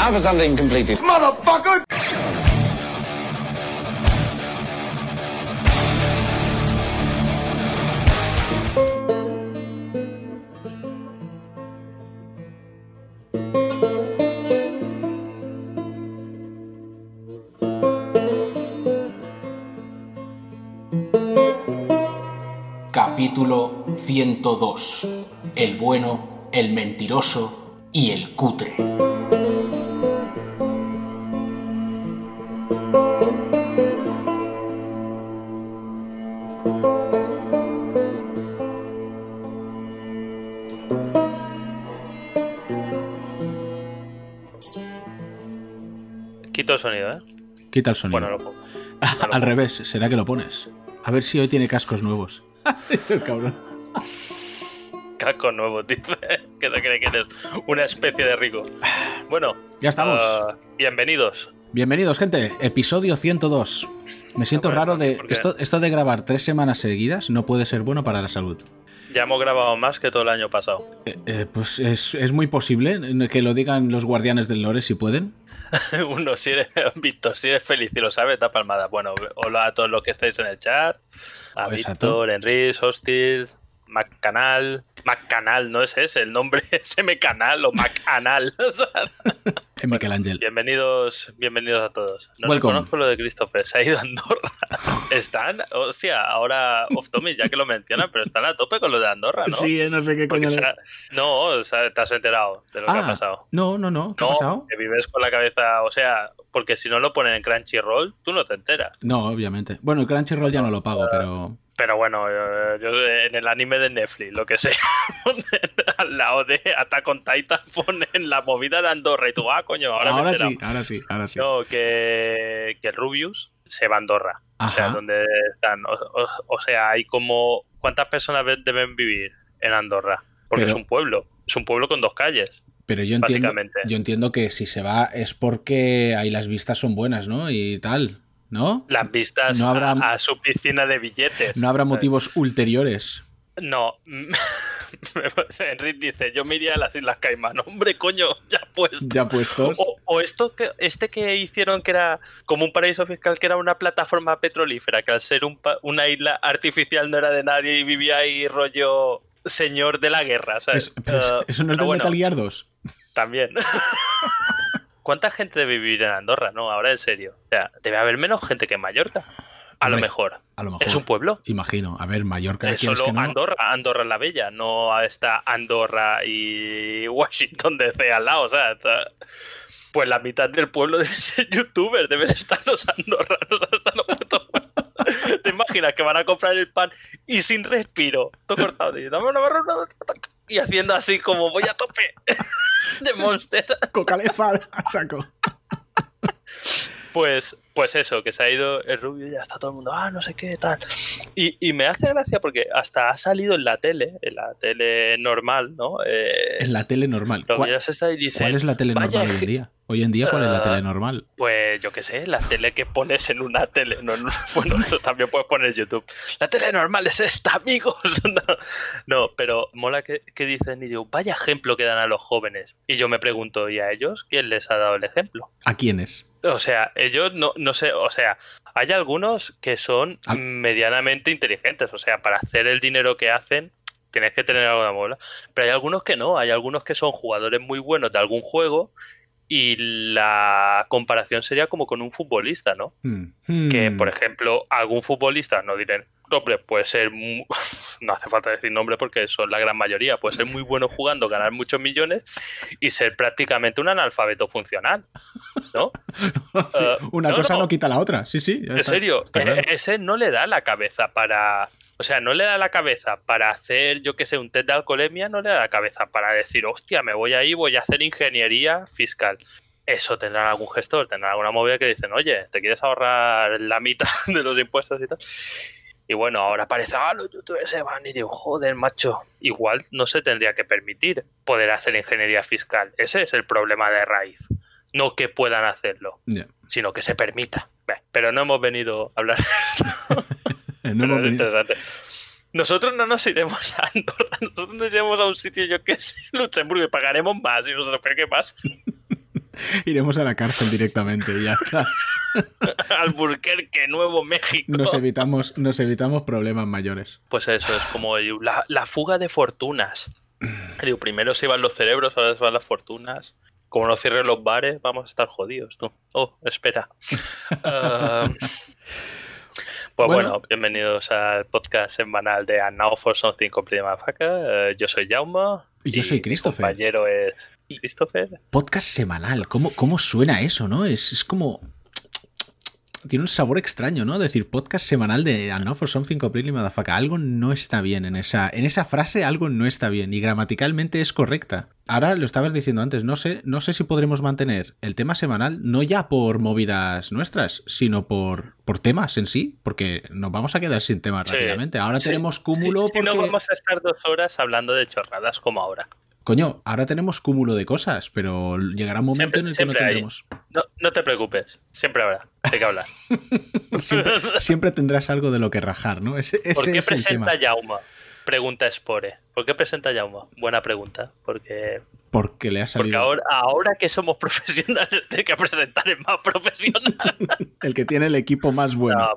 Now for something completely... Motherfucker! Capítulo 102. El bueno, el mentiroso y el cutre. Quita el sonido. Bueno, lo pongo. Al revés, será que lo pones. A ver si hoy tiene cascos nuevos. Dice el cabrón. Casco nuevo, tío. que se cree que eres una especie de rico. Bueno, Ya estamos. ah, bienvenidos. Bienvenidos, gente. Episodio 102. Me siento No raro de... Esto, esto de grabar tres semanas seguidas no puede ser bueno para la salud. Ya hemos grabado más que todo el año pasado. Eh, eh, pues es, es muy posible que lo digan los guardianes del lore si pueden. Uno, si eres, Víctor, si eres feliz y lo sabes, da palmada. Bueno, hola a todos los que estáis en el chat. A. Víctor, Enris, Hostil, Maccanal. Maccanal, no es ese el nombre, es M-Canal o Macanal. o sea, Michelangelo. bienvenidos, bienvenidos a todos. No sé, Welcome. conozco lo de Christopher, se ha ido a Andorra. Están, hostia, ahora off Tommy, ya que lo mencionan, pero están a tope con lo de Andorra, ¿no? Sí, eh, no sé qué Porque coño. ha- no, o sea, te has enterado de lo que ha Ah, pasado. no, no, no. ¿Qué ha No, pasado? que vives con la cabeza, o sea, porque si no lo ponen en Crunchyroll, tú no te enteras. No, obviamente. Bueno, el Crunchyroll ya no lo pago, pero... Pero bueno, eh, yo en el anime de Netflix, lo que sea, al lado de Attack on Titan, ponen la movida de Andorra y tú, ah, coño, ahora, sí, ahora sí, ahora sí. No, que, que Rubius se va a Andorra. O sea, donde están. O, o- o sea, hay como. ¿Cuántas personas deben vivir en Andorra? Porque Pero- es un pueblo. Es un pueblo con dos calles. Pero yo entiendo, yo entiendo que si se va es porque ahí las vistas son buenas, ¿no? Y tal, ¿no? Las vistas No habrá- a, a su piscina de billetes. No habrá motivos ulteriores. No. Enrique dice: Yo me iría a las Islas Caimán. Hombre, coño, ya puesto. Ya puestos. O, o esto que este que hicieron que era como un paraíso fiscal que era una plataforma petrolífera que al ser un una isla artificial no era de nadie y vivía ahí rollo señor de la guerra ¿sabes? Es- pero eso- Eh, eso no es del bueno, Metal Gear 2. también ¿cuánta gente debe vivir en Andorra? no ahora en serio o sea debe haber menos gente que en Mallorca a lo mor A lo mejor. es un pueblo Imagino. A ver, Mallorca, es ¿quieres solo que no? Andorra, Andorra la Bella, no está Andorra y Washington DC al lado, o sea, está- pues la mitad del pueblo debe ser youtuber, deben estar los andorranos hasta los putos huevos. ¿Te imaginas que van a comprar el pan y sin respiro? Todo cortado, y dame una barra, una- y haciendo así como voy a tope de Monster. Cocalefa a saco. Pues, pues eso, que se ha ido el rubio y ya está todo el mundo, ah, no sé qué, tal. Y, y me hace gracia porque hasta ha salido en la tele, en la tele normal, ¿no? Eh, En la tele normal. lo ¿Cuál, y cuál es la tele normal "Vaya hoy en día? Hoy en día, ¿cuál es la Ah, tele normal? Pues yo qué sé, la tele que pones en una tele. No, no, bueno, eso también puedes poner YouTube. La tele normal es esta, amigos. No, no, pero mola que, que dicen y digo, vaya ejemplo que dan a los jóvenes. Y yo me pregunto, ¿y a ellos quién les ha dado el ejemplo? ¿A quiénes? O sea, ellos no, no sé, o sea, hay algunos que son Al- medianamente inteligentes, o sea, para hacer el dinero que hacen tienes que tener algo de mola, pero hay algunos que no, hay algunos que son jugadores muy buenos de algún juego y la comparación sería como con un futbolista, ¿no? Hmm. Que, Hmm. por ejemplo, algún futbolista, no diré nombre, puede ser, no hace falta decir nombre porque son la gran mayoría, puede ser muy bueno jugando, ganar muchos millones y ser prácticamente un analfabeto funcional, ¿no? Sí, eh, Una no, cosa no. no. quita la otra. Sí, sí. En serio, e- claro. ese no le da la cabeza para. O sea, no le da la cabeza para hacer, yo que sé, un test de alcoholemia, no le da la cabeza para decir, hostia, me voy ahí, voy a hacer ingeniería fiscal. Eso tendrán algún gestor, tendrán alguna movida que dicen, oye, ¿te quieres ahorrar la mitad de los impuestos y tal? Y bueno, ahora parece, ah, los youtubers se van y digo, joder, macho, igual no se tendría que permitir poder hacer ingeniería fiscal. Ese es el problema de raíz. No que puedan hacerlo Ya. sino que se permita. Pero no hemos venido a hablar de esto, No pero es interesante. Nosotros no nos iremos a Andorra, nosotros nos iremos a un sitio, yo que sé, Luxemburgo, y pagaremos más y nosotros, ¿pero qué más? Iremos a la cárcel directamente y ya está. Alburquerque, Nuevo México. Nos evitamos, nos evitamos problemas mayores. Pues eso, es como la, la fuga de fortunas. Digo, primero se iban los cerebros, ahora se van las fortunas. Como no cierren los bares, vamos a estar jodidos, tú. Oh, espera. Ah, pues bueno, bienvenidos al podcast semanal de A Now for Something Complete Motherfucker. yo soy Jaume. Y yo soy Christopher. Mi compañero es Christopher. Podcast semanal, ¿cómo, cómo suena eso, no? Es, es como tiene un sabor extraño, ¿no? Decir podcast semanal de know for something completely motherfucker. Algo no está bien en esa, en esa frase, algo no está bien y gramaticalmente es correcta. Ahora lo estabas diciendo antes, no sé, no sé si podremos mantener el tema semanal no ya por movidas nuestras, sino por, por temas en sí, porque nos vamos a quedar sin temas rápidamente. Ahora tenemos cúmulo porque... no vamos a estar dos horas hablando de chorradas como ahora. Coño, ahora tenemos cúmulo de cosas, pero llegará un momento en el que no tendremos. No, no, te preocupes, siempre habrá hay que hablar. siempre, tendrás algo de lo que rajar, ¿no? Ese, ¿Por qué presenta Jauma? Pregunta Spore. ¿Por qué presenta Jauma? Buena pregunta. Porque porque le ha salido. Porque ahora, ahora que somos profesionales, hay que presentar el más profesional. el que tiene el equipo más bueno.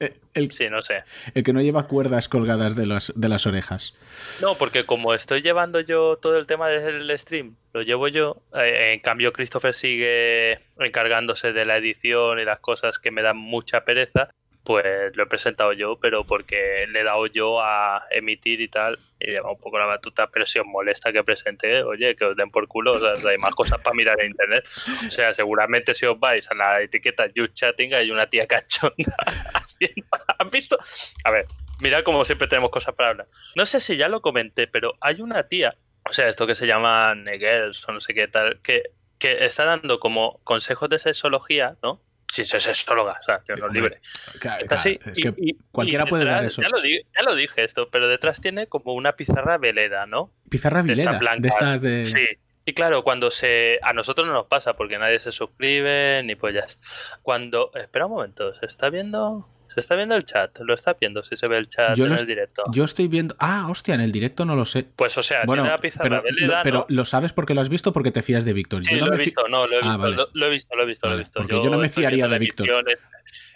Eh, el, sí, no sé. El que no lleva cuerdas colgadas de, los, de las orejas. No, porque como estoy llevando yo todo el tema del stream, lo llevo yo. Eh, en cambio, Christopher sigue encargándose de la edición y las cosas que me dan mucha pereza pues lo he presentado yo, pero porque le he dado yo a emitir y tal, y lleva un poco la batuta, pero si os molesta que presente, oye, que os den por culo, o sea, hay más cosas para mirar en internet. O sea, seguramente si os vais a la etiqueta You Chatting hay una tía cachonda haciendo... ¿Han visto? A ver, mirad como siempre tenemos cosas para hablar. No sé si ya lo comenté, pero hay una tía, o sea, esto que se llama Negels o no sé qué tal, que, que está dando como consejos de sexología, ¿no? Si es sexóloga, o sea, que no libre. Claro, es que cualquiera puede dar eso. Ya lo, dije, ya lo, dije esto, pero detrás tiene como una pizarra veleda, ¿no? Pizarra veleda, de, estas de... Sí. Y claro, cuando se... A nosotros no nos pasa porque nadie se suscribe ni pollas. Cuando... Espera un momento, ¿se está viendo...? Se está viendo el chat, lo está viendo si se ve el chat en el directo. Yo estoy viendo. Ah, hostia, en el directo no lo sé. Pues o sea, tiene la pizarra pero, de Pero lo sabes porque lo has visto porque te fías de Víctor. Sí, lo, he visto, no, lo he ah, visto, lo, he visto, lo he visto, lo he visto. Porque yo, no me fiaría de Víctor.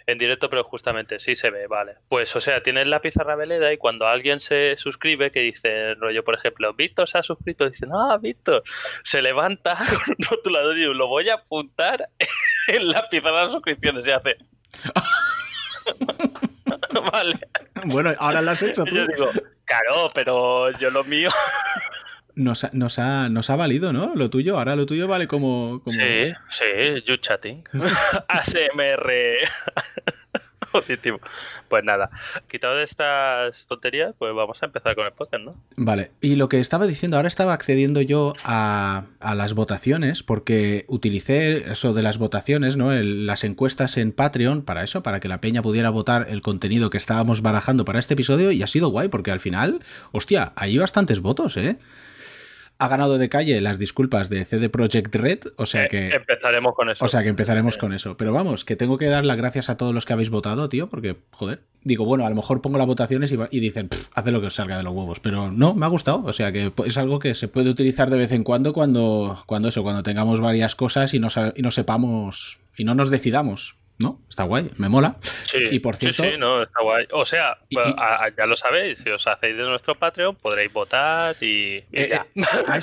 En, directo, pero justamente sí se ve, vale. Pues o sea, tienes la pizarra veleda y cuando alguien se suscribe, que dice, rollo, por ejemplo, Víctor se ha suscrito, dicen, ah, Víctor, se levanta con un rotulador y lo voy a apuntar en la pizarra de suscripciones y hace. vale. Bueno, ahora lo has hecho tú. Yo digo, claro, pero yo lo mío. Nos ha, nos, ha, nos ha valido, ¿no? Lo tuyo, ahora lo tuyo vale como. como... Sí, sí, you chatting. ASMR. Pues nada, quitado de estas tonterías, pues vamos a empezar con el podcast, ¿no? Vale, y lo que estaba diciendo, ahora estaba accediendo yo a, las votaciones, porque utilicé eso de las votaciones, ¿no? las encuestas en Patreon para eso, para que la peña pudiera votar el contenido que estábamos barajando para este episodio, y ha sido guay, porque al final, hostia, hay bastantes votos, ¿eh? Ha ganado de calle las disculpas de CD Projekt Red, o sea eh, que... empezaremos con eso. O sea que empezaremos con eso. Pero vamos, que tengo que dar las gracias a todos los que habéis votado, tío, porque, joder, digo, bueno, a lo mejor pongo las votaciones y, dicen, hace lo que os salga de los huevos, pero no, me ha gustado, o sea que es algo que se puede utilizar de vez en cuando cuando, cuando eso, cuando tengamos varias cosas y no, y no sepamos y no nos decidamos. ¿No? Está guay, me mola. Sí, y por cierto, sí, no, está guay. O sea, ya lo sabéis, si os hacéis de nuestro Patreon podréis votar y, eh, eh, a,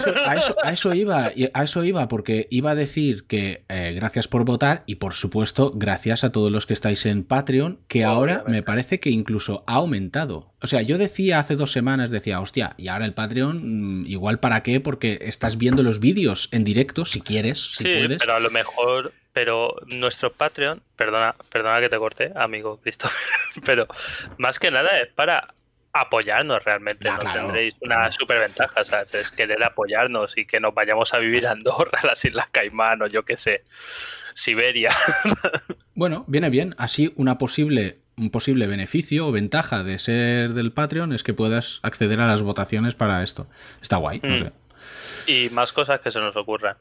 eso, iba, a eso iba, porque iba a decir que eh, gracias por votar y por supuesto gracias a todos los que estáis en Patreon, que ahora me parece que incluso ha aumentado. O sea, yo decía hace dos semanas, decía, hostia, y ahora el Patreon, mm, igual para qué, porque estás viendo los vídeos en directo, si quieres, si sí, puedes. pero a lo mejor pero nuestro Patreon, perdona, perdona que te corte, amigo Christopher, pero más que nada es para apoyarnos realmente, no tendréis una superventaja, o sea, es querer apoyarnos y que nos vayamos a vivir a Andorra, las Islas Caimán o yo qué sé, Siberia. Bueno, viene bien, así una posible un posible beneficio o ventaja de ser del Patreon es que puedas acceder a las votaciones para esto. Está guay, no mm. sé. Y más cosas que se nos ocurran.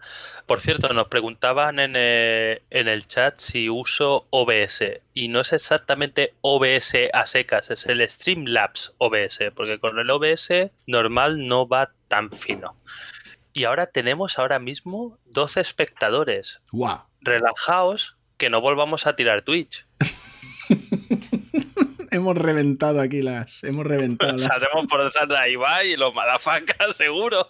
Por cierto, nos preguntaban en, eh, en, el chat si uso OBS. Y no es exactamente OBS a secas, es el Streamlabs OBS, porque con el OBS normal no va tan fino. y ahora tenemos ahora mismo 12 espectadores. ¡Guau! Relajaos que no volvamos a tirar Twitch. hemos reventado aquí las. Hemos reventado las. Saldremos por Sandra Ibai y los madafacas, seguro.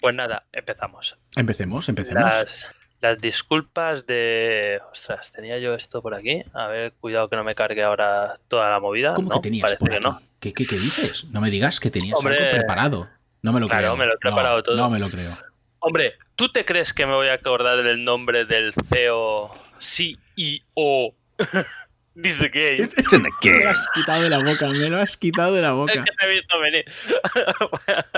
Pues nada, empezamos. Empecemos, empecemos. Las, las disculpas de. Ostras, tenía yo esto por aquí. A ver, cuidado que no me cargue ahora toda la movida. ¿Cómo No, que tenías por que aquí? no. ¿Qué, qué, qué dices? No me digas que tenías Hombre, algo preparado. No me lo claro, creo. me lo he preparado no, todo. No me lo creo. Hombre, ¿tú te crees que me voy a acordar del nombre del CEO, CEO Dice que Me lo has quitado de la boca, me lo has quitado de la Es boca. que te he visto venir.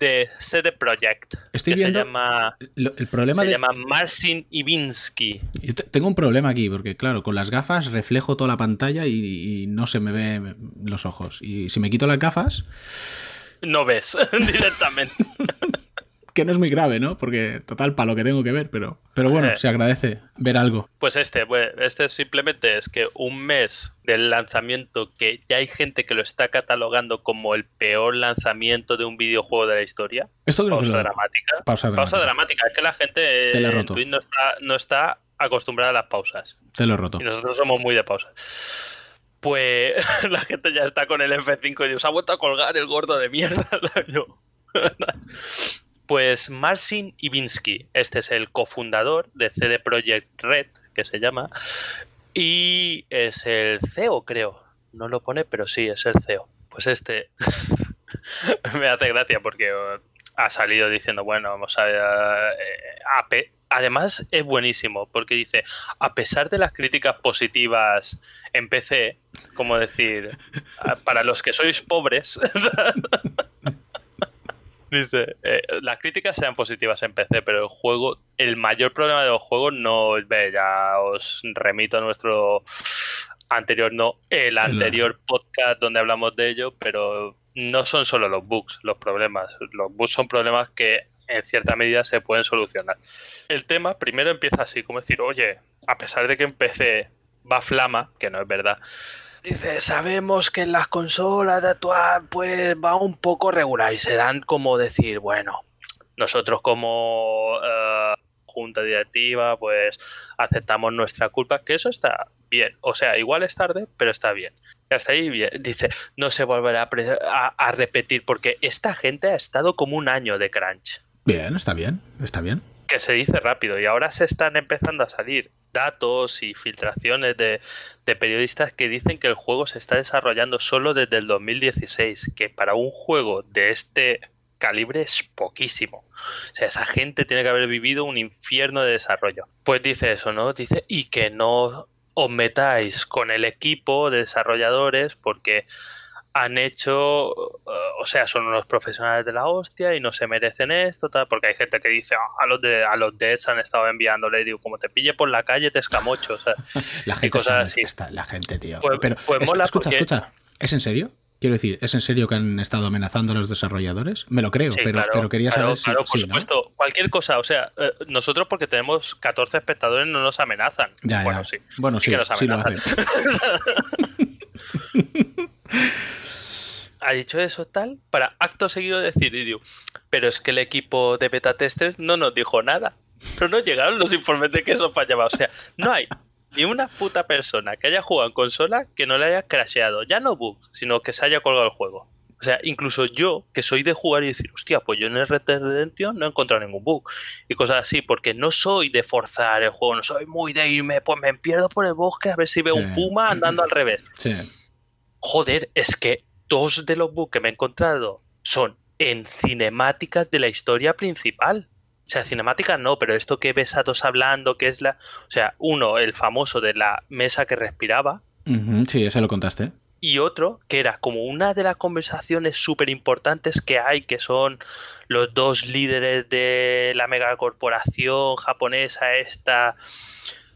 de CD Projekt. Estoy que viendo- Se llama, Lo- el problema se de. llama Marcin Ivinsky. Yo te- tengo un problema aquí, porque claro, con las gafas reflejo toda la pantalla y, y no se me ven los ojos. Y si me quito las gafas, No ves directamente. que no es muy grave, ¿no? Porque total, para lo que tengo que ver, pero, pero bueno, Eh. se agradece ver algo. Pues este, pues, este simplemente es que un mes del lanzamiento que ya hay gente que lo está catalogando como el peor lanzamiento de un videojuego de la historia. Esto creo que Pausa lo- dramática. Pausa Pausa dramática. dramática. Es que la gente Te la en. Twitch no está, no está acostumbrada a las pausas. Te lo he roto. Y nosotros somos muy de pausas. Pues la gente ya está con el F5 y se ha vuelto a colgar el gordo de mierda. Yo. Pues Marcin Ivinsky, este es el cofundador de CD Projekt Red, que se llama, y es el CEO, creo. No lo pone, pero sí, es el CEO. Pues este me hace gracia porque eh, ha salido diciendo, bueno, vamos a... eh, Además es buenísimo porque dice, a pesar de las críticas positivas en PC, como decir, para los que sois pobres, dice, eh, las críticas sean positivas en PC, pero el juego, el mayor problema de los juegos no, ve, ya os remito a nuestro anterior, no, el anterior podcast donde hablamos de ello, pero no son solo los bugs los problemas, los bugs son problemas que en cierta medida se pueden solucionar. El tema primero empieza así, como decir, oye, a pesar de que en PC va flama, que no es verdad, dice, sabemos que en las consolas de actual pues va un poco regular y se dan como decir, bueno, nosotros como eh, junta directiva pues aceptamos nuestra culpa, que eso está bien, o sea, igual es tarde, pero está bien. Hasta ahí bien. Dice, no se volverá a repetir porque esta gente ha estado como un año de crunch Bien, está bien, está bien. Que se dice rápido y ahora se están empezando a salir datos y filtraciones de, de periodistas que dicen que el juego se está desarrollando solo desde el 2016, que para un juego de este calibre es poquísimo. O sea, esa gente tiene que haber vivido un infierno de desarrollo. Pues dice eso, ¿no? Dice, y que no os metáis con el equipo de desarrolladores porque han hecho, eh, o sea, son unos profesionales de la hostia y no se merecen esto, tal, porque hay gente que dice, "Ah, a los de a los devs han estado enviándole, y digo, como te pille por la calle te escamocho, o sea, La gente cosas así. está- la gente, tío. Pues- Pero pues es- mola escucha, porque- escucha. ¿Es en serio? Quiero decir, ¿es en serio que han estado amenazando a los desarrolladores? Me lo creo, sí, pero, claro, pero quería claro, saber si. claro, por sí, ¿no? supuesto, cualquier cosa, o sea, eh, nosotros porque tenemos 14 espectadores no nos amenazan. Ya, ya. bueno, sí. Bueno, sí sí, que nos sí lo hacen. ha dicho eso tal para acto seguido decir y digo, pero es que el equipo de beta testers no nos dijo nada pero no llegaron los informes de que eso fallaba o sea no hay ni una puta persona que haya jugado en consola que no le haya crasheado ya no bugs sino que se haya colgado el juego o sea, incluso yo, que soy de jugar y decir, hostia, pues yo en el Red Dead Redemption no he encontrado ningún bug. Y cosas así, porque no soy de forzar el juego, no soy muy de irme, pues me pierdo por el bosque a ver si veo Sí. un puma andando al revés Sí. joder, es que dos de los bugs que me he encontrado son en cinemáticas de la historia principal. O sea, cinemáticas no, pero esto que ves a dos hablando, que es la... O sea, uno, el famoso de la mesa que respiraba, Ujú, sí, ese lo contaste. y otro que era como una de las conversaciones súper importantes que hay, que son los dos líderes de la megacorporación japonesa esta,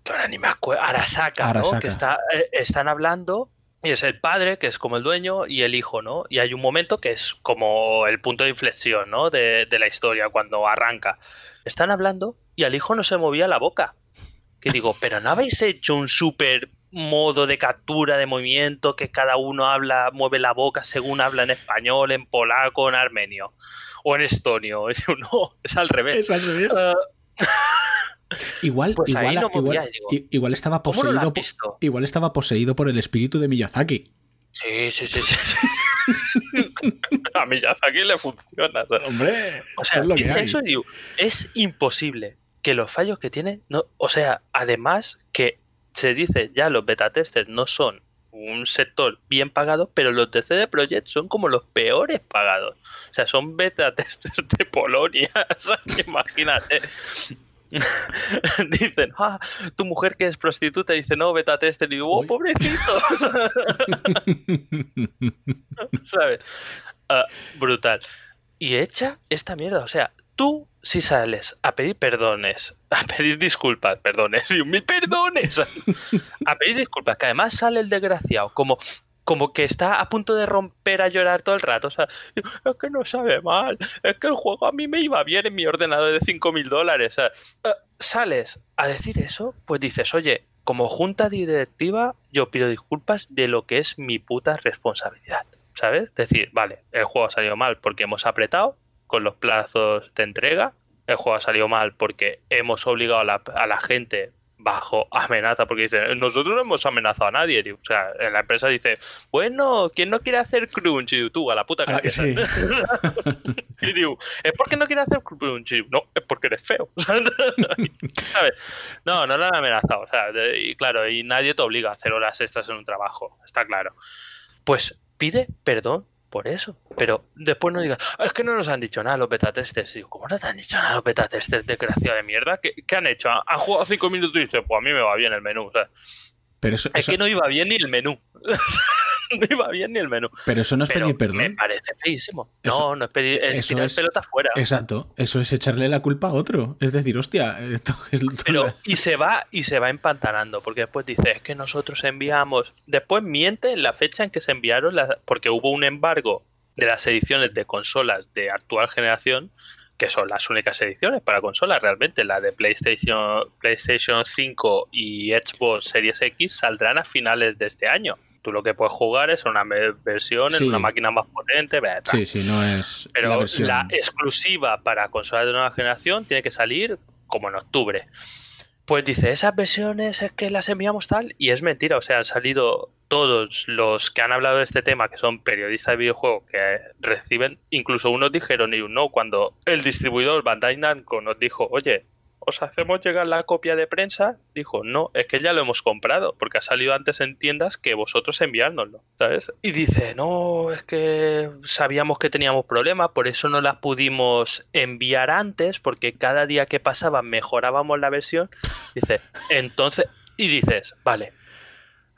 que ahora ni me acuerdo, Arasaka, ¿no? Que está, eh, están hablando y es el padre, que es como el dueño, y el hijo, ¿no? Y hay un momento que es como el punto de inflexión, ¿no? De, de la historia, cuando arranca. Están hablando y al hijo no se movía la boca. Que digo, pero ¿no habéis hecho un súper modo de captura de movimiento que cada uno habla, mueve la boca según habla en español, en polaco, en armenio? o en estonio. Y digo, no, es al revés. Es al revés. Ah, Igual, Pues igual, no igual, estaba ¿Cómo no lo has poseído. po- igual estaba poseído por el espíritu de Miyazaki. Sí, sí, sí, sí. A Miyazaki le funciona. ¿sabes? Hombre, O sea, esto es lo que dice hay. eso digo, es imposible que los fallos que tiene, no, o sea, además que se dice ya los beta testers no son un sector bien pagado, pero los de CD Projekt son como los peores pagados. O sea, son beta testers de Polonia. O sea, imagínate. Dicen, ah, tu mujer que es prostituta dice, no, beta tester. Y digo, oh, pobrecito. ¿Sabes? Ah, brutal. Y echa esta mierda. O sea, tú si sales a pedir perdones, a pedir disculpas, perdones, y mil perdones, a pedir disculpas, que además sale el desgraciado como, como que está a punto de romper a llorar todo el rato. O sea, es que no sabe mal, es que el juego a mí me iba bien en mi ordenador de 5 mil dólares. O sea, eh, sales a decir eso, pues dices, oye, como junta directiva, yo pido disculpas de lo que es mi puta responsabilidad. ¿Sabes? Decir, vale, el juego ha salido mal porque hemos apretado con los plazos de entrega. El juego ha salido mal porque hemos obligado a la, a la gente bajo amenaza, porque dicen, nosotros no hemos amenazado a nadie. tío". O sea, la empresa dice, bueno, ¿quién no quiere hacer crunch? Y tú, a la puta Ah, sí. Y digo, ¿es porque no quiere hacer crunch? Y no, es porque eres feo. ¿Sabes? No, no lo han amenazado. O sea, de- y claro, y nadie te obliga a hacer horas extras en un trabajo, está claro. Pues pide perdón por eso. Pero después no digas, "Ah, es que no nos han dicho nada los beta testers. Digo, ¿cómo no te han dicho nada los beta testers, desgraciado de mierda? ¿Qué, qué han hecho? Han jugado cinco minutos y dicen, pues a mí me va bien el menú. O sea, Pero eso, es eso- que no iba bien ni el menú. no iba bien ni el menú. pero eso no es Pero pedir me perdón. parece feísimo. Eso- no, no es pedir, es tirar es- pelota fuera. Exacto, eso es echarle la culpa a otro. Es decir, hostia, esto es lo- Pero, y se va, y se va empantanando, porque después dice, es que nosotros enviamos. Después miente en la fecha en que se enviaron, las- porque hubo un embargo de las ediciones de consolas de actual generación, que son las únicas ediciones para consolas realmente. La de PlayStation, PlayStation 5 y Xbox Series X saldrán a finales de este año. Tú lo que puedes jugar es una versión Sí. en una máquina más potente, bla, bla. Sí, sí, no es Pero la la, exclusiva para consolas de nueva generación tiene que salir como en octubre. Pues dice, esas versiones es que las enviamos tal, y es mentira, o sea, han salido todos los que han hablado de este tema, que son periodistas de videojuegos, que reciben, incluso unos dijeron y un no, cuando el distribuidor Bandai Namco nos dijo, oye, ¿os hacemos llegar la copia de prensa? Dijo, no, es que ya lo hemos comprado, porque ha salido antes en tiendas que vosotros enviárnoslo, ¿sabes? Y dice, no, es que sabíamos que teníamos problemas, por eso no las pudimos enviar antes, porque cada día que pasaba mejorábamos la versión. Dice, entonces, y dices, vale,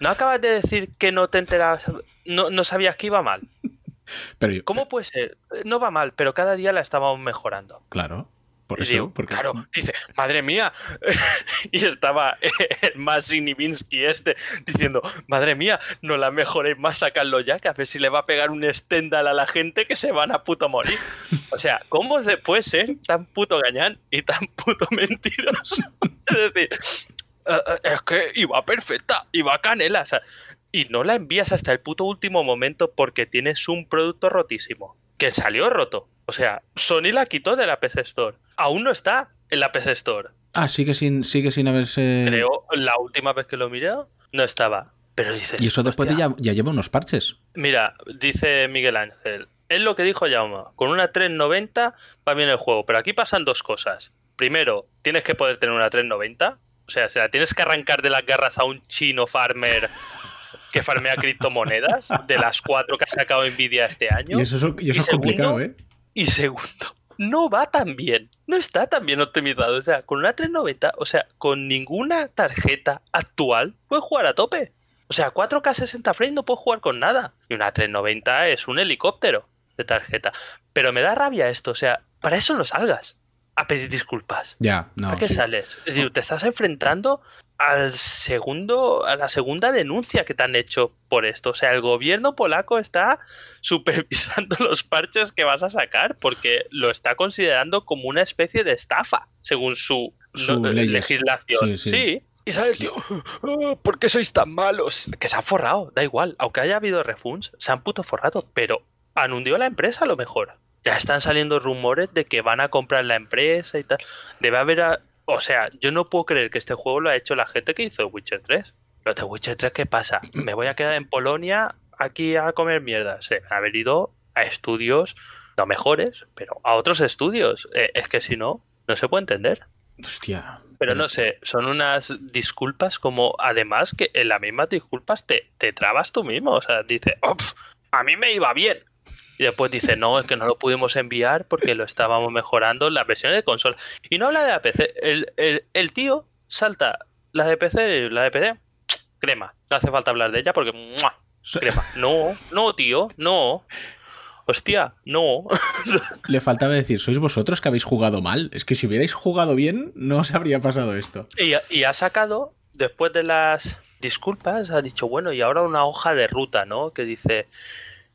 ¿no acabas de decir que no te enterabas, no, no sabías que iba mal? Pero yo- ¿Cómo puede ser? No va mal, pero cada día la estábamos mejorando. Claro, por eso. digo, porque, Claro, dice, madre mía. y estaba el más Nibinsky este diciendo, madre mía, no la mejoréis más, sacarlo ya, que a ver si le va a pegar un stendal a la gente que se van a puto morir. O sea, ¿cómo se puede ser tan puto gañán y tan puto mentiroso? es decir, eh, eh, es que iba perfecta, iba canela, o sea, y no la envías hasta el puto último momento porque tienes un producto rotísimo, que salió roto. O sea, Sony la quitó de la PS Store. Aún no está en la PS Store. Ah, sigue sin, sigue sin haberse. Creo, la última vez que lo miré, no estaba. Pero dice. Y eso después de ya, ya lleva unos parches. Mira, dice Miguel Ángel. Es lo que dijo Jaume. Con una 390 va bien el juego. Pero aquí pasan dos cosas. Primero, tienes que poder tener una 390. O sea, se la tienes que arrancar de las garras a un chino farmer que farmea criptomonedas. De las cuatro que ha sacado Nvidia este año. Y eso es, y eso Y es complicado, segundo, ¿eh? Y segundo, no va tan bien. No está tan bien optimizado. O sea, con una 390, o sea, con ninguna tarjeta actual, puedes jugar a tope. O sea, 4K 60 frames no puedes jugar con nada. Y una 390 es un helicóptero de tarjeta. Pero me da rabia esto. O sea, para eso no salgas a pedir disculpas. Ya, no. ¿Para qué sí. sales? Es decir, te estás enfrentando al segundo, a la segunda denuncia que te han hecho por esto. O sea, el gobierno polaco está supervisando los parches que vas a sacar porque lo está considerando como una especie de estafa, según su, Su no, leyes. legislación. Sí, sí. Y sale el tío, "Ah, ¿por qué sois tan malos? Que se han forrado, da igual. Aunque haya habido refunds, se han puto forrado, pero han hundido la empresa a lo mejor. Ya están saliendo rumores de que van a comprar la empresa y tal. Debe haber... a- O sea, yo no puedo creer que este juego lo ha hecho la gente que hizo Witcher 3. Los de Witcher 3, ¿qué pasa? Me voy a quedar en Polonia aquí a comer mierda. Se van a haber ido a estudios, no mejores, pero a otros estudios. Eh, es que si no, no se puede entender. Hostia. Pero no sé, son unas disculpas como, además, que en las mismas disculpas te, te trabas tú mismo. O sea, dice, "Oh, pf, a mí me iba bien. Y después dice, no, es que no lo pudimos enviar porque lo estábamos mejorando en la versión de consola. Y no habla de la PC. El, el- el tío salta la de PC, la de PC, crema. No hace falta hablar de ella porque, crema. No, no, tío, no. Hostia, no. Le faltaba decir, sois vosotros que habéis jugado mal. Es que si hubierais jugado bien, no os habría pasado esto. Y, y ha sacado, después de las disculpas, ha dicho, bueno, y ahora una hoja de ruta, ¿no? Que dice,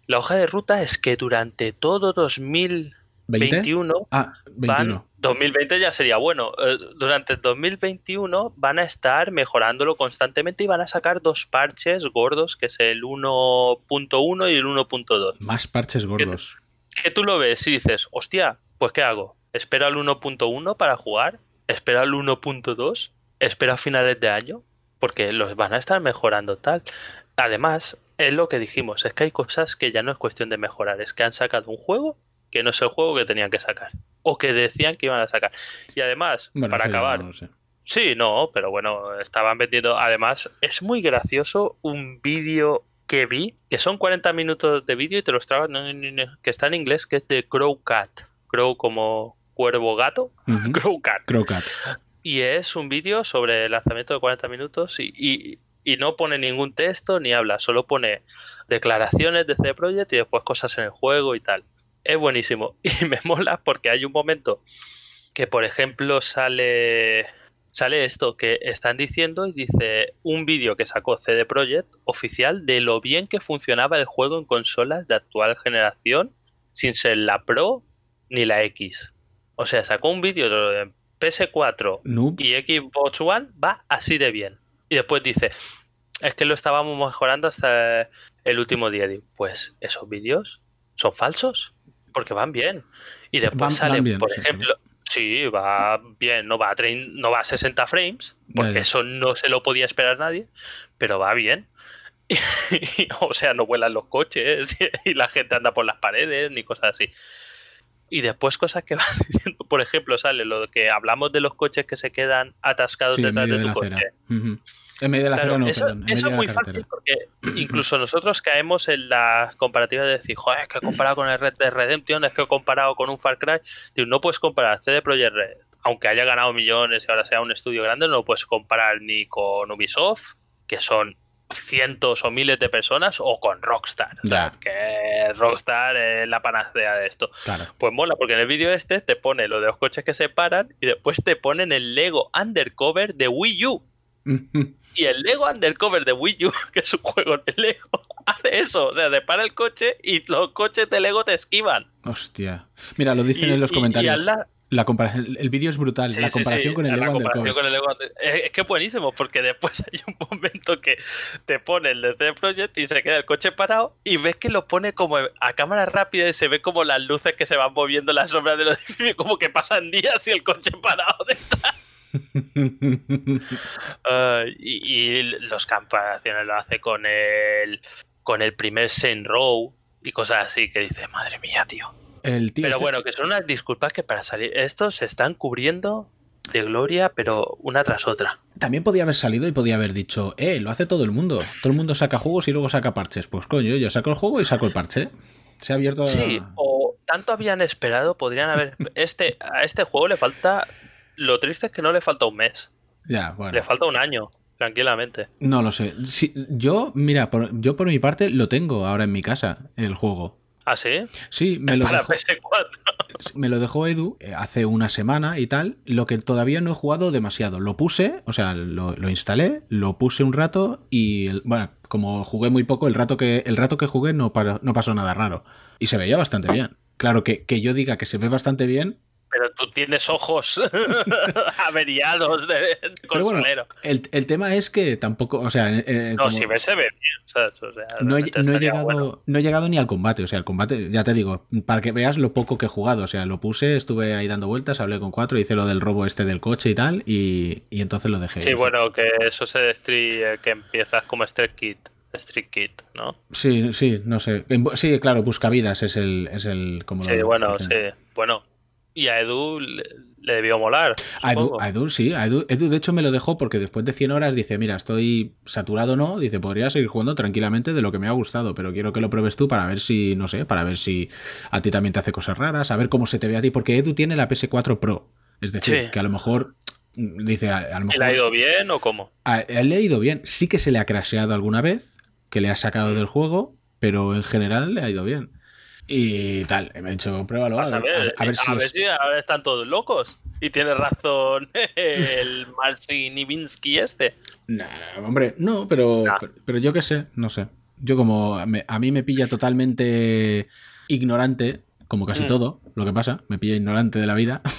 la hoja de ruta es que durante todo 2021 ¿20? Ah, 21. van, 2020 ya sería bueno, eh, durante 2021 van a estar mejorándolo constantemente y van a sacar dos parches gordos, que es el 1.1 y el 1.2. Más parches gordos. Que tú lo ves y dices, hostia, pues ¿qué hago? ¿Espero al 1.1 para jugar? ¿Espero al 1.2? ¿Espero a finales de año? Porque los van a estar mejorando tal. Además, es lo que dijimos, es que hay cosas que ya no es cuestión de mejorar, es que han sacado un juego que no es el juego que tenían que sacar. O que decían que iban a sacar. Y además, Bueno, para acabar, no. Sí, no, pero bueno, estaban vendiendo. Además, es muy gracioso un vídeo que vi, que son 40 minutos de vídeo y te los traban, no, no, no, que está en inglés, que es de Crow Cat. Crow como cuervo gato. Ujú. Crow Cat. Crocat. Y es un vídeo sobre el lanzamiento de 40 minutos y, y- y no pone ningún texto ni habla, solo pone declaraciones de CD Projekt y después cosas en el juego y tal. Es buenísimo. Y me mola porque hay un momento que, por ejemplo, sale, sale esto que están diciendo y dice un vídeo que sacó CD Projekt oficial de lo bien que funcionaba el juego en consolas de actual generación sin ser la Pro ni la X. O sea, sacó un vídeo de PS4 Noob. y Xbox One va así de bien. Y después dice, es que lo estábamos mejorando hasta el último día. Digo, pues esos vídeos son falsos, porque van bien. Y después Van- sale, van bien, por sí, ejemplo, sí, va bien, no va a, trein- no va a 60 frames, porque eso no se lo podía esperar nadie, pero va bien. Y, o sea, no vuelan los coches y la gente anda por las paredes ni cosas así. Y después cosas que van diciendo, por ejemplo, sale lo que hablamos de los coches que se quedan atascados Sí, detrás de de tu la coche. En medio de la Claro, acera no, eso, perdón. es muy fácil porque incluso nosotros caemos en la comparativa de decir, joder, es que he comparado con el Red Dead Redemption, es que he comparado con un Far Cry. Digo, no puedes comparar CD Projekt Red, aunque haya ganado millones y ahora sea un estudio grande, no lo puedes comparar ni con Ubisoft, que son cientos o miles de personas, o con Rockstar. O sea, que Rockstar es la panacea de esto. Claro. Pues mola, porque en el vídeo este te pone lo de los coches que se paran y después te ponen el Lego Undercover de Wii U. Y el Lego Undercover de Wii U, que es un juego de Lego, hace eso. O sea, te para el coche y los coches de Lego te esquivan. Hostia. Mira, lo dicen Y- en los y- comentarios. y al la- La compara- el, vídeo es brutal. Sí, la comparación sí, con el Lego comparación Undercover. con el Lego Under- es, que es buenísimo, porque después hay un momento que te pone el de CD Projekt y se queda el coche parado y ves que lo pone como a cámara rápida y se ve como las luces que se van moviendo las sombras de los edificios, como que pasan días y el coche parado detrás. Ah, y, y los comparaciones lo hace con el con el primer Saint Row y cosas así que dice, madre mía, tío. El tío Pero este- bueno, que son unas disculpas que para salir. Estos se están cubriendo de gloria, pero una tras otra. También podía haber salido y podía haber dicho, eh, lo hace todo el mundo. Todo el mundo saca juegos y luego saca parches. Pues coño, yo saco el juego y saco el parche. Se ha abierto. a- Sí, o tanto habían esperado, podrían haber. Este, a este juego le falta. Lo triste es que no le falta un mes. Ya, bueno. Le falta un año, tranquilamente. No lo sé. Sí, yo, mira, por- yo por mi parte lo tengo ahora en mi casa, el juego. ¿Ah, sí? Sí, me Es lo, para dejó, PS4. me lo dejó Edu eh, hace una semana y tal. Lo que todavía no he jugado demasiado. Lo puse, o sea, lo, lo instalé, lo puse un rato y, el- bueno, como jugué muy poco, el rato que, el rato que jugué no, pa- no pasó nada raro. Y se veía bastante bien. Claro, que, que yo diga que se ve bastante bien, pero tú tienes ojos averiados de, consolero. el, el, tema es que tampoco, o sea... Eh, no, si ves se ve bien, O sea, no, he, llegado, no he llegado ni al combate, o sea, el combate, ya te digo, para que veas lo poco que he jugado, o sea, lo puse, estuve ahí dando vueltas, hablé con cuatro, hice lo del robo este del coche y tal, y, y entonces lo dejé. Sí, bueno, que eso se destruye, que empiezas como Street Kit. Street Kit, ¿no? Sí, sí, no sé. Sí, claro, Buscavidas es el, es el como Sí, bueno, sí. Bueno, y a Edu le, debió molar. A Edu, sí, a Edu, Edu, de hecho me lo dejó porque después de 100 horas dice, mira, estoy saturado no, dice, podría seguir jugando tranquilamente de lo que me ha gustado, pero quiero que lo pruebes tú para ver si, no sé, para ver si a ti también te hace cosas raras, a ver cómo se te ve a ti, porque Edu tiene la PS4 Pro, es decir, que a lo mejor dice, a, lo mejor... ¿Le ha ido bien o cómo? A, él le ha ido bien, sí que se le ha crasheado alguna vez, que le ha sacado del juego, pero en general le ha ido bien. Y tal, me he dicho, pruébalo. A, ver, a, ver, si, ahora están todos locos. Y tiene razón el Marcin Nivinsky este. Nah, hombre, no, pero, pero yo qué sé, no sé. Yo como a mí me pilla totalmente ignorante, como casi mm. todo, lo que pasa, me pilla ignorante de la vida.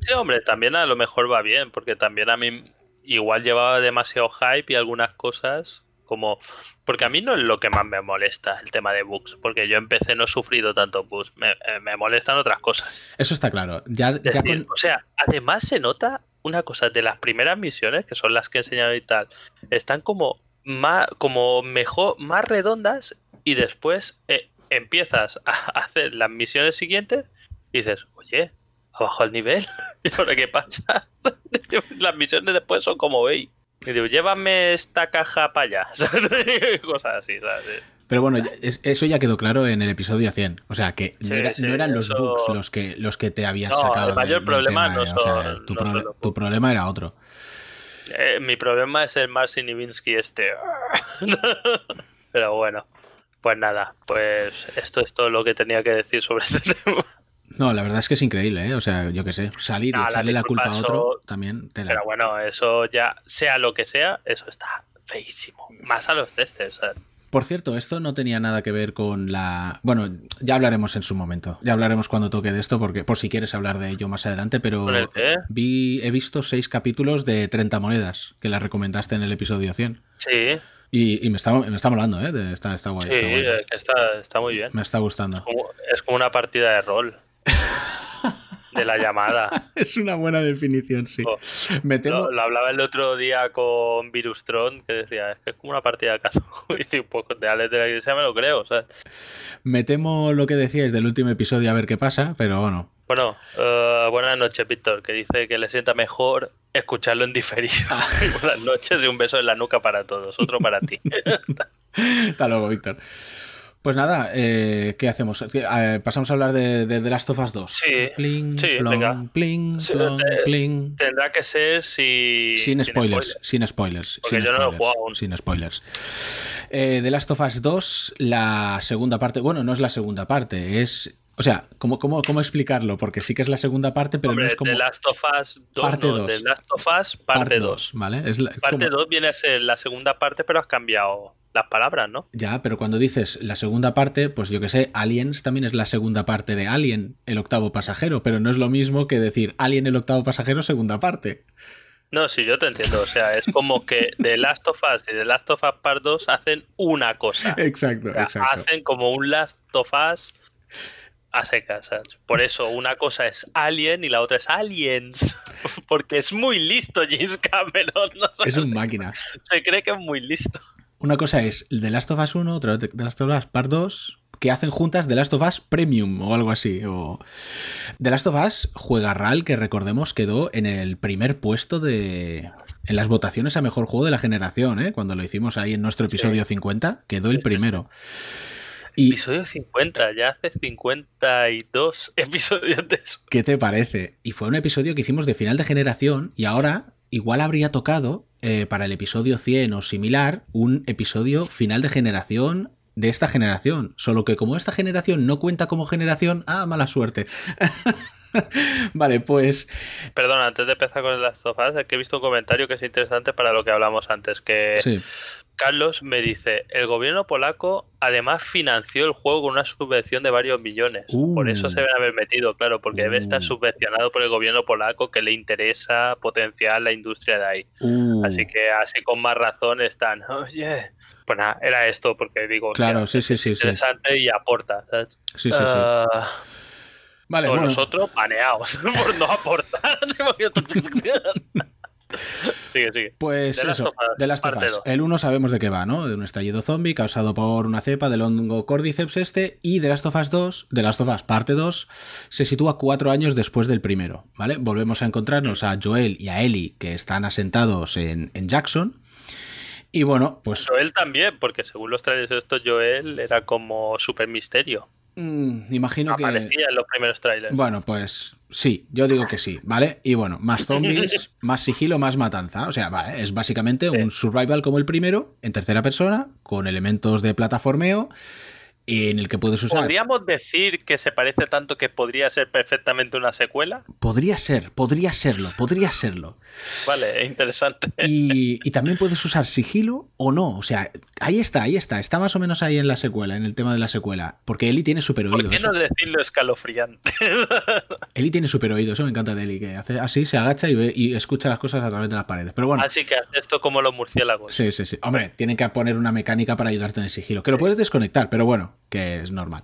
Sí, hombre, también a lo mejor va bien, porque también a mí igual llevaba demasiado hype y algunas cosas como porque a mí no es lo que más me molesta el tema de bugs, porque yo empecé no he sufrido tanto bugs, me, eh, me molestan otras cosas. Eso está claro. Ya, O sea, además se nota una cosa de las primeras misiones, que son las que he enseñado y tal, están como más, como mejor, más redondas y después eh, empiezas a hacer las misiones siguientes y dices, oye, abajo el nivel, ¿y ahora qué pasa? las misiones después son como, veis y digo, llévame esta caja para allá. Cosas así, ¿sabes? Pero bueno, eso ya quedó claro en el episodio 100. O sea, que no, eran los bugs los que, los que te habían sacado. El mayor problema no, son, tu, problema era otro. Eh, mi problema es el Marcin Ivinsky este. Pero bueno, pues nada, pues esto es todo lo que tenía que decir sobre este tema. No, la verdad es que es increíble, ¿eh? O sea, yo qué sé, salir y echarle la, culpa a otro también te Pero bueno, eso ya, sea lo que sea, eso está feísimo. Más a los testes, Por cierto, esto no tenía nada que ver con la. Bueno, ya hablaremos en su momento. Ya hablaremos cuando toque de esto, porque por si quieres hablar de ello más adelante. Pero vi, he visto seis capítulos de 30 monedas que la recomendaste en el episodio 100. Sí. Y, me, está, me está molando, ¿eh? Está, está guay. Sí, está, está, muy bien. Me está gustando. es como una partida de rol de la llamada. es una buena definición, sí. Oh, lo, hablaba el otro día con Virustron, que decía, es que es como una partida de cazo. y pues de Alex de la Iglesia me lo creo. Me temo lo que decíais del último episodio a ver qué pasa, pero bueno. Bueno, uh, buenas noches, Víctor, que dice que le sienta mejor escucharlo en diferido. buenas noches y un beso en la nuca para todos. Otro para ti. Hasta luego, Víctor. Pues nada, eh, ¿qué hacemos? Eh, pasamos a hablar de, The Last of Us 2. Sí, pling, sí plong, Pling, plong, Tendrá que ser si... sin, spoilers, sin spoilers. Porque sin yo spoilers, no lo he jugado aún. Sin spoilers. Eh, The Last of Us 2, la segunda parte. Bueno, no es la segunda parte, es. O sea, ¿cómo, cómo, cómo explicarlo? Porque sí que es la segunda parte, pero no es como. The Last of Us 2, parte no, The Last of Us parte 2. ¿vale? Es parte 2 viene a ser la segunda parte, pero has cambiado las palabras, ¿no? Ya, pero cuando dices la segunda parte, pues yo que sé, Aliens también es la segunda parte de Alien, el octavo pasajero, pero no es lo mismo que decir Alien, el octavo pasajero, segunda parte. No, sí, yo te entiendo. O sea, es como que The Last of Us y The Last of Us Part 2 hacen una cosa. Exacto, exacto. Hacen como un Last of Us a secas. Por eso una cosa es Alien y la otra es Aliens. Porque es muy listo James Cameron. es un máquina. Se cree que es muy listo. Una cosa es The Last of Us 1, otra The Last of Us Part 2, que hacen juntas The Last of Us Premium o algo así. O... The Last of Us juega RAL, que recordemos quedó en el primer puesto de. En las votaciones a mejor juego de la generación, ¿eh? cuando lo hicimos ahí en nuestro episodio 50, quedó el primero. Y, episodio 50, ya hace 52 episodios de eso. ¿Qué te parece? Y fue un episodio que hicimos de final de generación y ahora igual habría tocado eh, para el episodio 100 o similar un episodio final de generación de esta generación. Solo que como esta generación no cuenta como generación, ah, mala suerte. vale, pues. Perdón, antes de empezar con las sofás, que he visto un comentario que es interesante para lo que hablamos antes, que Carlos me dice, el gobierno polaco además financió el juego con una subvención de varios millones. Por eso se Uh. deben haber metido, claro, porque debe estar Uh. subvencionado por el gobierno polaco que le interesa potenciar la industria de ahí. Uh, Así que así con más razón están, oye, pues nada, era esto porque digo, Claro, sí, sí, sí, sí. interesante y aporta, ¿sabes? Sí, sí, sí. Ah, Vale, bueno. nosotros baneados por no aportar. sigue, sigue. Pues eso, parte Us. dos. El 1 sabemos de qué va, ¿no? De un estallido zombie causado por una cepa del hongo Cordyceps este y The Last of Us 2, The Last of Us parte 2, se sitúa cuatro años después del primero, ¿vale? Volvemos a encontrarnos a Joel y a Ellie que están asentados en, en Jackson y bueno, pues Joel también, porque según los trailers estos, Joel era como super misterio. Mm, imagino que... Aparecía en los primeros trailers. Bueno, pues sí, yo digo que sí, ¿vale? Y bueno, más zombies, más sigilo, más matanza. O sea, vale, es básicamente un survival como el primero, en tercera persona, con elementos de plataformeo, en el que puedes usar. ¿Podríamos decir que se parece tanto que podría ser perfectamente una secuela? Podría ser, podría serlo, podría serlo. Vale, interesante. Y, y también puedes usar sigilo o no. O sea, ahí está, ahí está. Está más o menos ahí en la secuela, en el tema de la secuela. Porque Eli tiene super ¿Por oído. qué eso. no decirlo escalofriante? Eli tiene super oído, eso me encanta de Eli, que hace así, se agacha y, ve, y escucha las cosas a través de las paredes. Pero bueno. Así que hace esto como los murciélagos. Sí, sí, sí. Hombre, tienen que poner una mecánica para ayudarte en el sigilo. Que lo puedes desconectar, pero bueno, que es normal.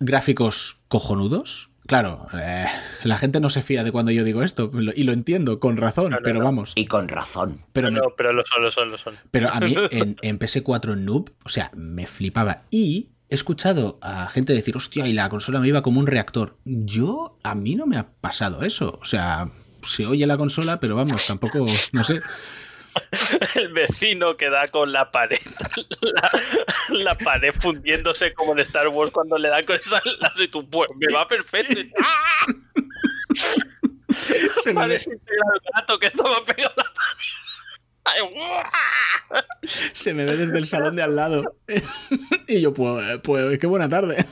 Gráficos cojonudos. Claro, eh, la gente no se fía de cuando yo digo esto, y lo entiendo, con razón, No, no, pero no. vamos. Y con razón. Pero, me- No, pero lo son, lo son, lo son. pero a mí en, en PS4 Noob, o sea, me flipaba. Y he escuchado a gente decir, hostia, y la consola me iba como un reactor. Yo, a mí no me ha pasado eso. O sea, se oye la consola, pero vamos, tampoco, no sé. El vecino que da con la pared. La, la pared fundiéndose como en Star Wars cuando le dan con esa lazo y tú, pues me va perfecto. ¡Ah! Se me, el gato que estaba pegado a la pared. Ay, ¡guau! se me ve desde el salón de al lado. y yo, pues, pues qué buena tarde.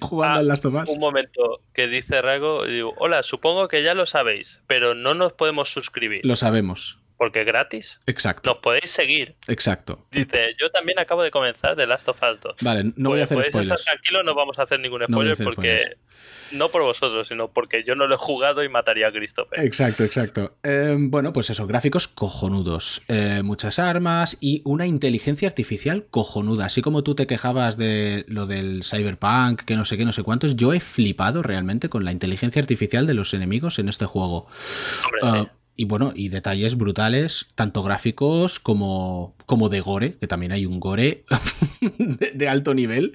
Jugando Ah, en las tomas. Un momento, que dice Rago, y digo, hola, supongo que ya lo sabéis, pero no nos podemos suscribir, Lo sabemos. Porque es gratis. Exacto, Nos podéis seguir. exacto. Dice, yo también acabo de comenzar The Last of Us 2. Vale, no voy a Pues hacer podéis spoilers. estar tranquilos, no vamos a hacer ningún No spoiler hacer porque... spoilers. No por vosotros, sino porque yo no lo he jugado y mataría a Christopher. Exacto, exacto. Eh, bueno, pues eso, gráficos cojonudos. Eh, muchas armas y una inteligencia artificial cojonuda. Así como tú te quejabas de lo del cyberpunk, que no sé qué, no sé cuántos, yo he flipado realmente con la inteligencia artificial de los enemigos en este juego. Hombre, Ah, sí. Y bueno, y detalles brutales, tanto gráficos como, como de gore, que también hay un gore de, alto nivel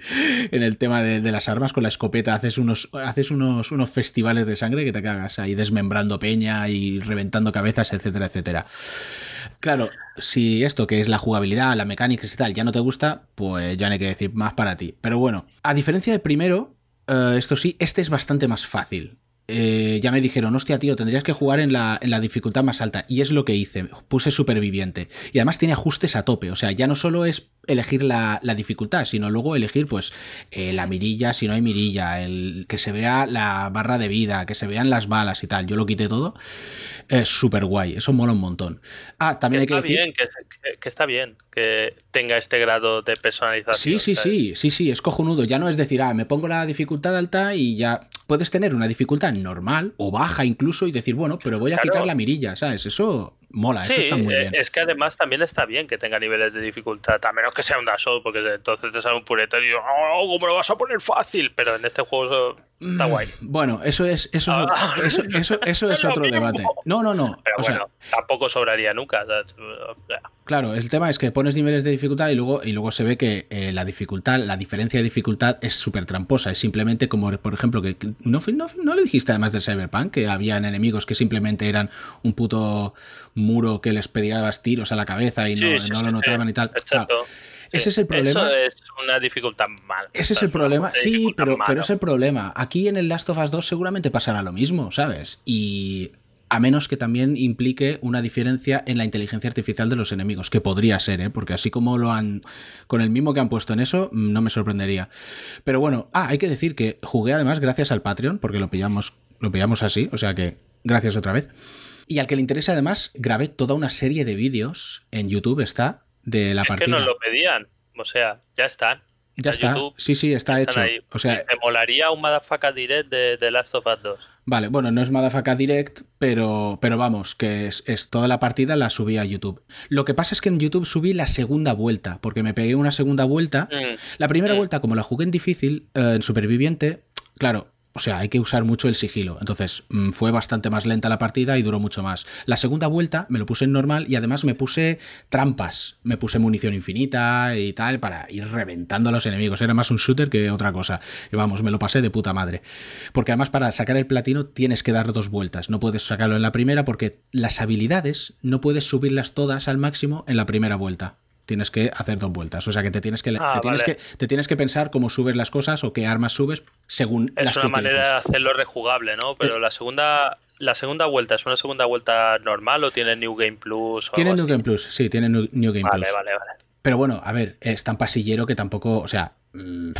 en el tema de, de las armas. Con la escopeta haces unos, haces unos, unos festivales de sangre que te cagas ahí desmembrando peña y reventando cabezas, etcétera, etcétera. Claro, si esto que es la jugabilidad, la mecánica y tal ya no te gusta, pues ya no hay que decir más para ti. Pero bueno, a diferencia del primero, eh, esto sí, este es bastante más fácil. Eh, ya me dijeron, hostia, tío, tendrías que jugar en la, en la dificultad más alta. Y es lo que hice, puse superviviente. Y además tiene ajustes a tope, o sea, ya no solo es elegir la, la dificultad, sino luego elegir, pues, eh, la mirilla, si no hay mirilla, el, que se vea la barra de vida, que se vean las balas y tal. Yo lo quité todo. Es súper guay, eso mola un montón. Ah, también hay Que que está decir... bien, que, que- que está bien que tenga este grado de personalización. Sí, sí, ¿sabes? sí, sí, sí, es cojonudo. Ya no es decir, ah, me pongo la dificultad alta y ya puedes tener una dificultad normal o baja incluso y decir, bueno, pero voy a Claro. quitar la mirilla, ¿sabes? Eso mola, Sí, eso está muy eh, bien. es que además también está bien que tenga niveles de dificultad, a menos que sea un Dark Souls, porque entonces te sale un pureta y digo, oh, ¿cómo lo vas a poner fácil? Pero en este juego está Mm, guay. Bueno, eso es, eso es, Ah. eso, eso, eso es otro mismo. debate. No, no, no. Pero o sea, bueno, tampoco sobraría nunca. Claro, el tema es que pones niveles de dificultad y luego, y luego se ve que eh, la dificultad, la diferencia de dificultad es súper tramposa. Es simplemente como, por ejemplo, que que no, no, no le dijiste además del Cyberpunk que habían enemigos que simplemente eran un puto muro que les pedías tiros a la cabeza y no, sí, sí, no sí, lo notaban y tal. Exacto. ese es el problema. Eso es una dificultad mala. Ese es el problema. Sí, pero, pero es el problema. Aquí en el Last of Us 2 seguramente pasará lo mismo, ¿sabes? Y a menos que también implique una diferencia en la inteligencia artificial de los enemigos, que podría ser, ¿eh? Porque así como lo han... Con el mismo que han puesto en eso, mm, no me sorprendería. Pero bueno, ah, hay que decir que jugué además gracias al Patreon, porque lo pillamos, lo pillamos así, o sea que gracias otra vez. Y al que le interese además, grabé toda una serie de vídeos, en YouTube está, de la Es que partida. nos lo pedían. O sea, ya están. Ya Está. YouTube, sí, sí, está hecho. ahí. O sea, Me molaría un Motherfucker Direct de, de Last of Us 2. Vale, bueno, no es Madafaka Direct, pero, pero vamos, que es, es toda la partida la subí a YouTube. Lo que pasa es que en YouTube subí la segunda vuelta, porque me pegué una segunda vuelta. Mm. La primera Mm. vuelta, como la jugué en difícil, eh, en superviviente, claro, o sea, hay que usar mucho el sigilo. Entonces, mm, fue bastante más lenta la partida y duró mucho más. La segunda vuelta me lo puse en normal y además me puse trampas. Me puse munición infinita y tal para ir reventando a los enemigos. Era más un shooter que otra cosa. Y vamos, me lo pasé de puta madre. Porque además para sacar el platino tienes que dar dos vueltas. No puedes sacarlo en la primera porque las habilidades no puedes subirlas todas al máximo en la primera vuelta. Tienes que hacer dos vueltas. O sea que te tienes que, Ah, te tienes vale. que, te tienes que pensar cómo subes las cosas o qué armas subes según Es las una que manera de hacerlo rejugable, ¿no? Pero Eh. la segunda la segunda vuelta es una segunda vuelta normal o tiene New Game Plus o Tiene algo New así? Game Plus, sí, tiene New, New Game Vale, Plus. vale, vale. Pero bueno, a ver, es tan pasillero que tampoco, o sea, mm,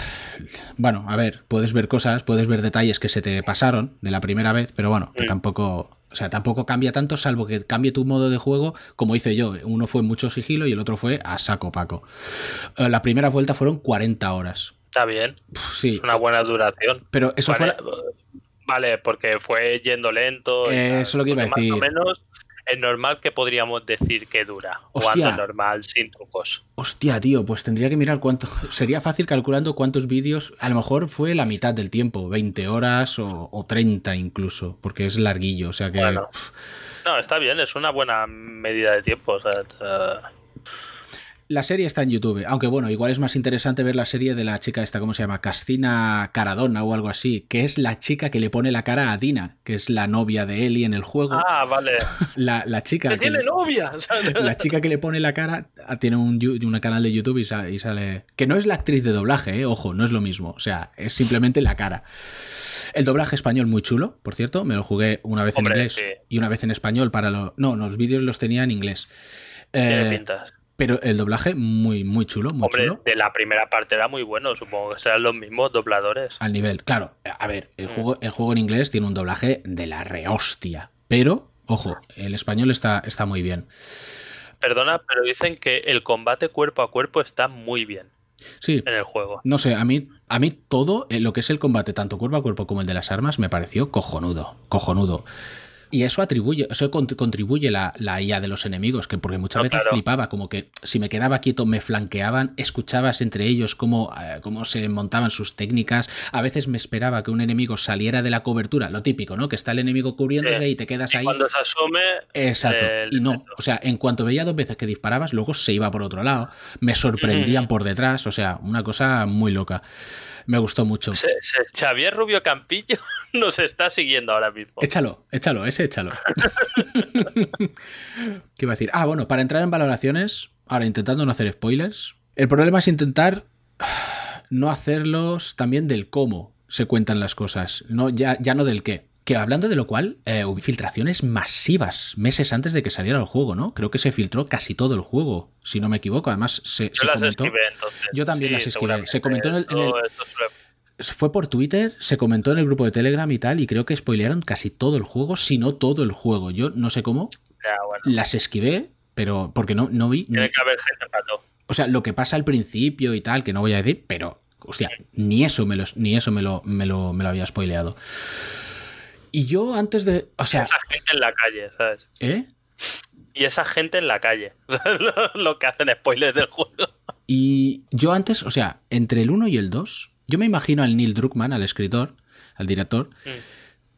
bueno, a ver, puedes ver cosas, puedes ver detalles que se te pasaron de la primera vez, pero bueno, que Mm. tampoco, o sea, tampoco cambia tanto, salvo que cambie tu modo de juego, como hice yo. Uno fue mucho sigilo y el otro fue a saco paco. Eh, La primera vuelta fueron 40 horas. Está bien. Sí, Es una buena duración. pero eso vale, fue... vale, porque fue yendo lento. y Eh, tal, eso es lo que iba a decir. Más o menos es normal que podríamos decir que dura. Hostia. Jugando normal, sin trucos. Hostia, tío, pues tendría que mirar cuánto. Sería fácil calculando cuántos vídeos. A lo mejor fue la mitad del tiempo, 20 horas o, o 30 incluso, porque es larguillo. O sea que. Bueno. No, está bien, es una buena medida de tiempo. o sea, La serie está en YouTube, aunque bueno, igual es más interesante ver la serie de la chica esta, ¿cómo se llama? Castina Caradona o algo así, que es la chica que le pone la cara a Dina, que es la novia de Ellie en el juego. Ah, vale. La, la chica ¡Que tiene le- novia! la chica que le pone la cara ah, tiene un, canal de YouTube y sale, y sale- Que no es la actriz de doblaje, eh, ojo, no es lo mismo. O sea, es simplemente la cara. El doblaje español muy chulo, por cierto. Me lo jugué una vez Hombre, en inglés sí. y una vez en español para los... No, los vídeos los tenía en inglés. Tiene Eh, pintas. Pero el doblaje muy, muy chulo, muy Hombre, chulo. de la primera parte era muy bueno. Supongo que serán los mismos dobladores. Al nivel. Claro, a ver, el Mm. juego, el juego en inglés tiene un doblaje de la rehostia. Pero, ojo, el español está, está muy bien. Perdona, pero dicen que el combate cuerpo a cuerpo está muy bien Sí, en el juego. No sé, a mí, a mí todo eh, lo que es el combate, tanto cuerpo a cuerpo como el de las armas, me pareció cojonudo, cojonudo. Y eso atribuye, eso cont- contribuye la, la IA de los enemigos, que porque muchas No, veces claro. flipaba, como que si me quedaba quieto me flanqueaban, escuchabas entre ellos cómo, eh, cómo se montaban sus técnicas, a veces me esperaba que un enemigo saliera de la cobertura, lo típico, ¿no? Que está el enemigo cubriéndose Sí. y te quedas Y ahí. cuando se asome, Exacto. y no, o sea, en cuanto veía dos veces que disparabas, luego se iba por otro lado. Me sorprendían por detrás, o sea, una cosa muy loca. Me gustó mucho. se- se- Xavier Rubio Campillo nos está siguiendo ahora mismo. Échalo, échalo, ese échalo. ¿Qué iba a decir? Ah, bueno, para entrar en valoraciones, ahora intentando no hacer spoilers, el problema es intentar no hacerlos también del cómo se cuentan las cosas, no, ya, ya no del qué. Que hablando de lo cual, eh, hubo filtraciones masivas meses antes de que saliera el juego, ¿no? Creo que se filtró casi todo el juego, si no me equivoco. Además, se, Yo se las comentó. esquivé entonces. Yo también Sí, las esquivé. seguramente. Se comentó en el- en Fue por Twitter, se comentó en el grupo de Telegram y tal, y creo que spoilearon casi todo el juego, si no todo el juego. Yo no sé cómo, Ya, bueno. las esquivé, pero porque no, no vi. Tiene que haber gente para todo. O sea, lo que pasa al principio y tal, que no voy a decir, pero, hostia, ni eso me lo, ni eso me lo, me lo, me lo había spoileado. Y yo antes de. O sea, Esa gente en la calle, ¿sabes? ¿eh? Y esa gente en la calle. lo, que hacen spoilers del juego. Y yo antes, o sea, entre el 1 y el 2, yo me imagino al Neil Druckmann, al escritor, al director, Mm.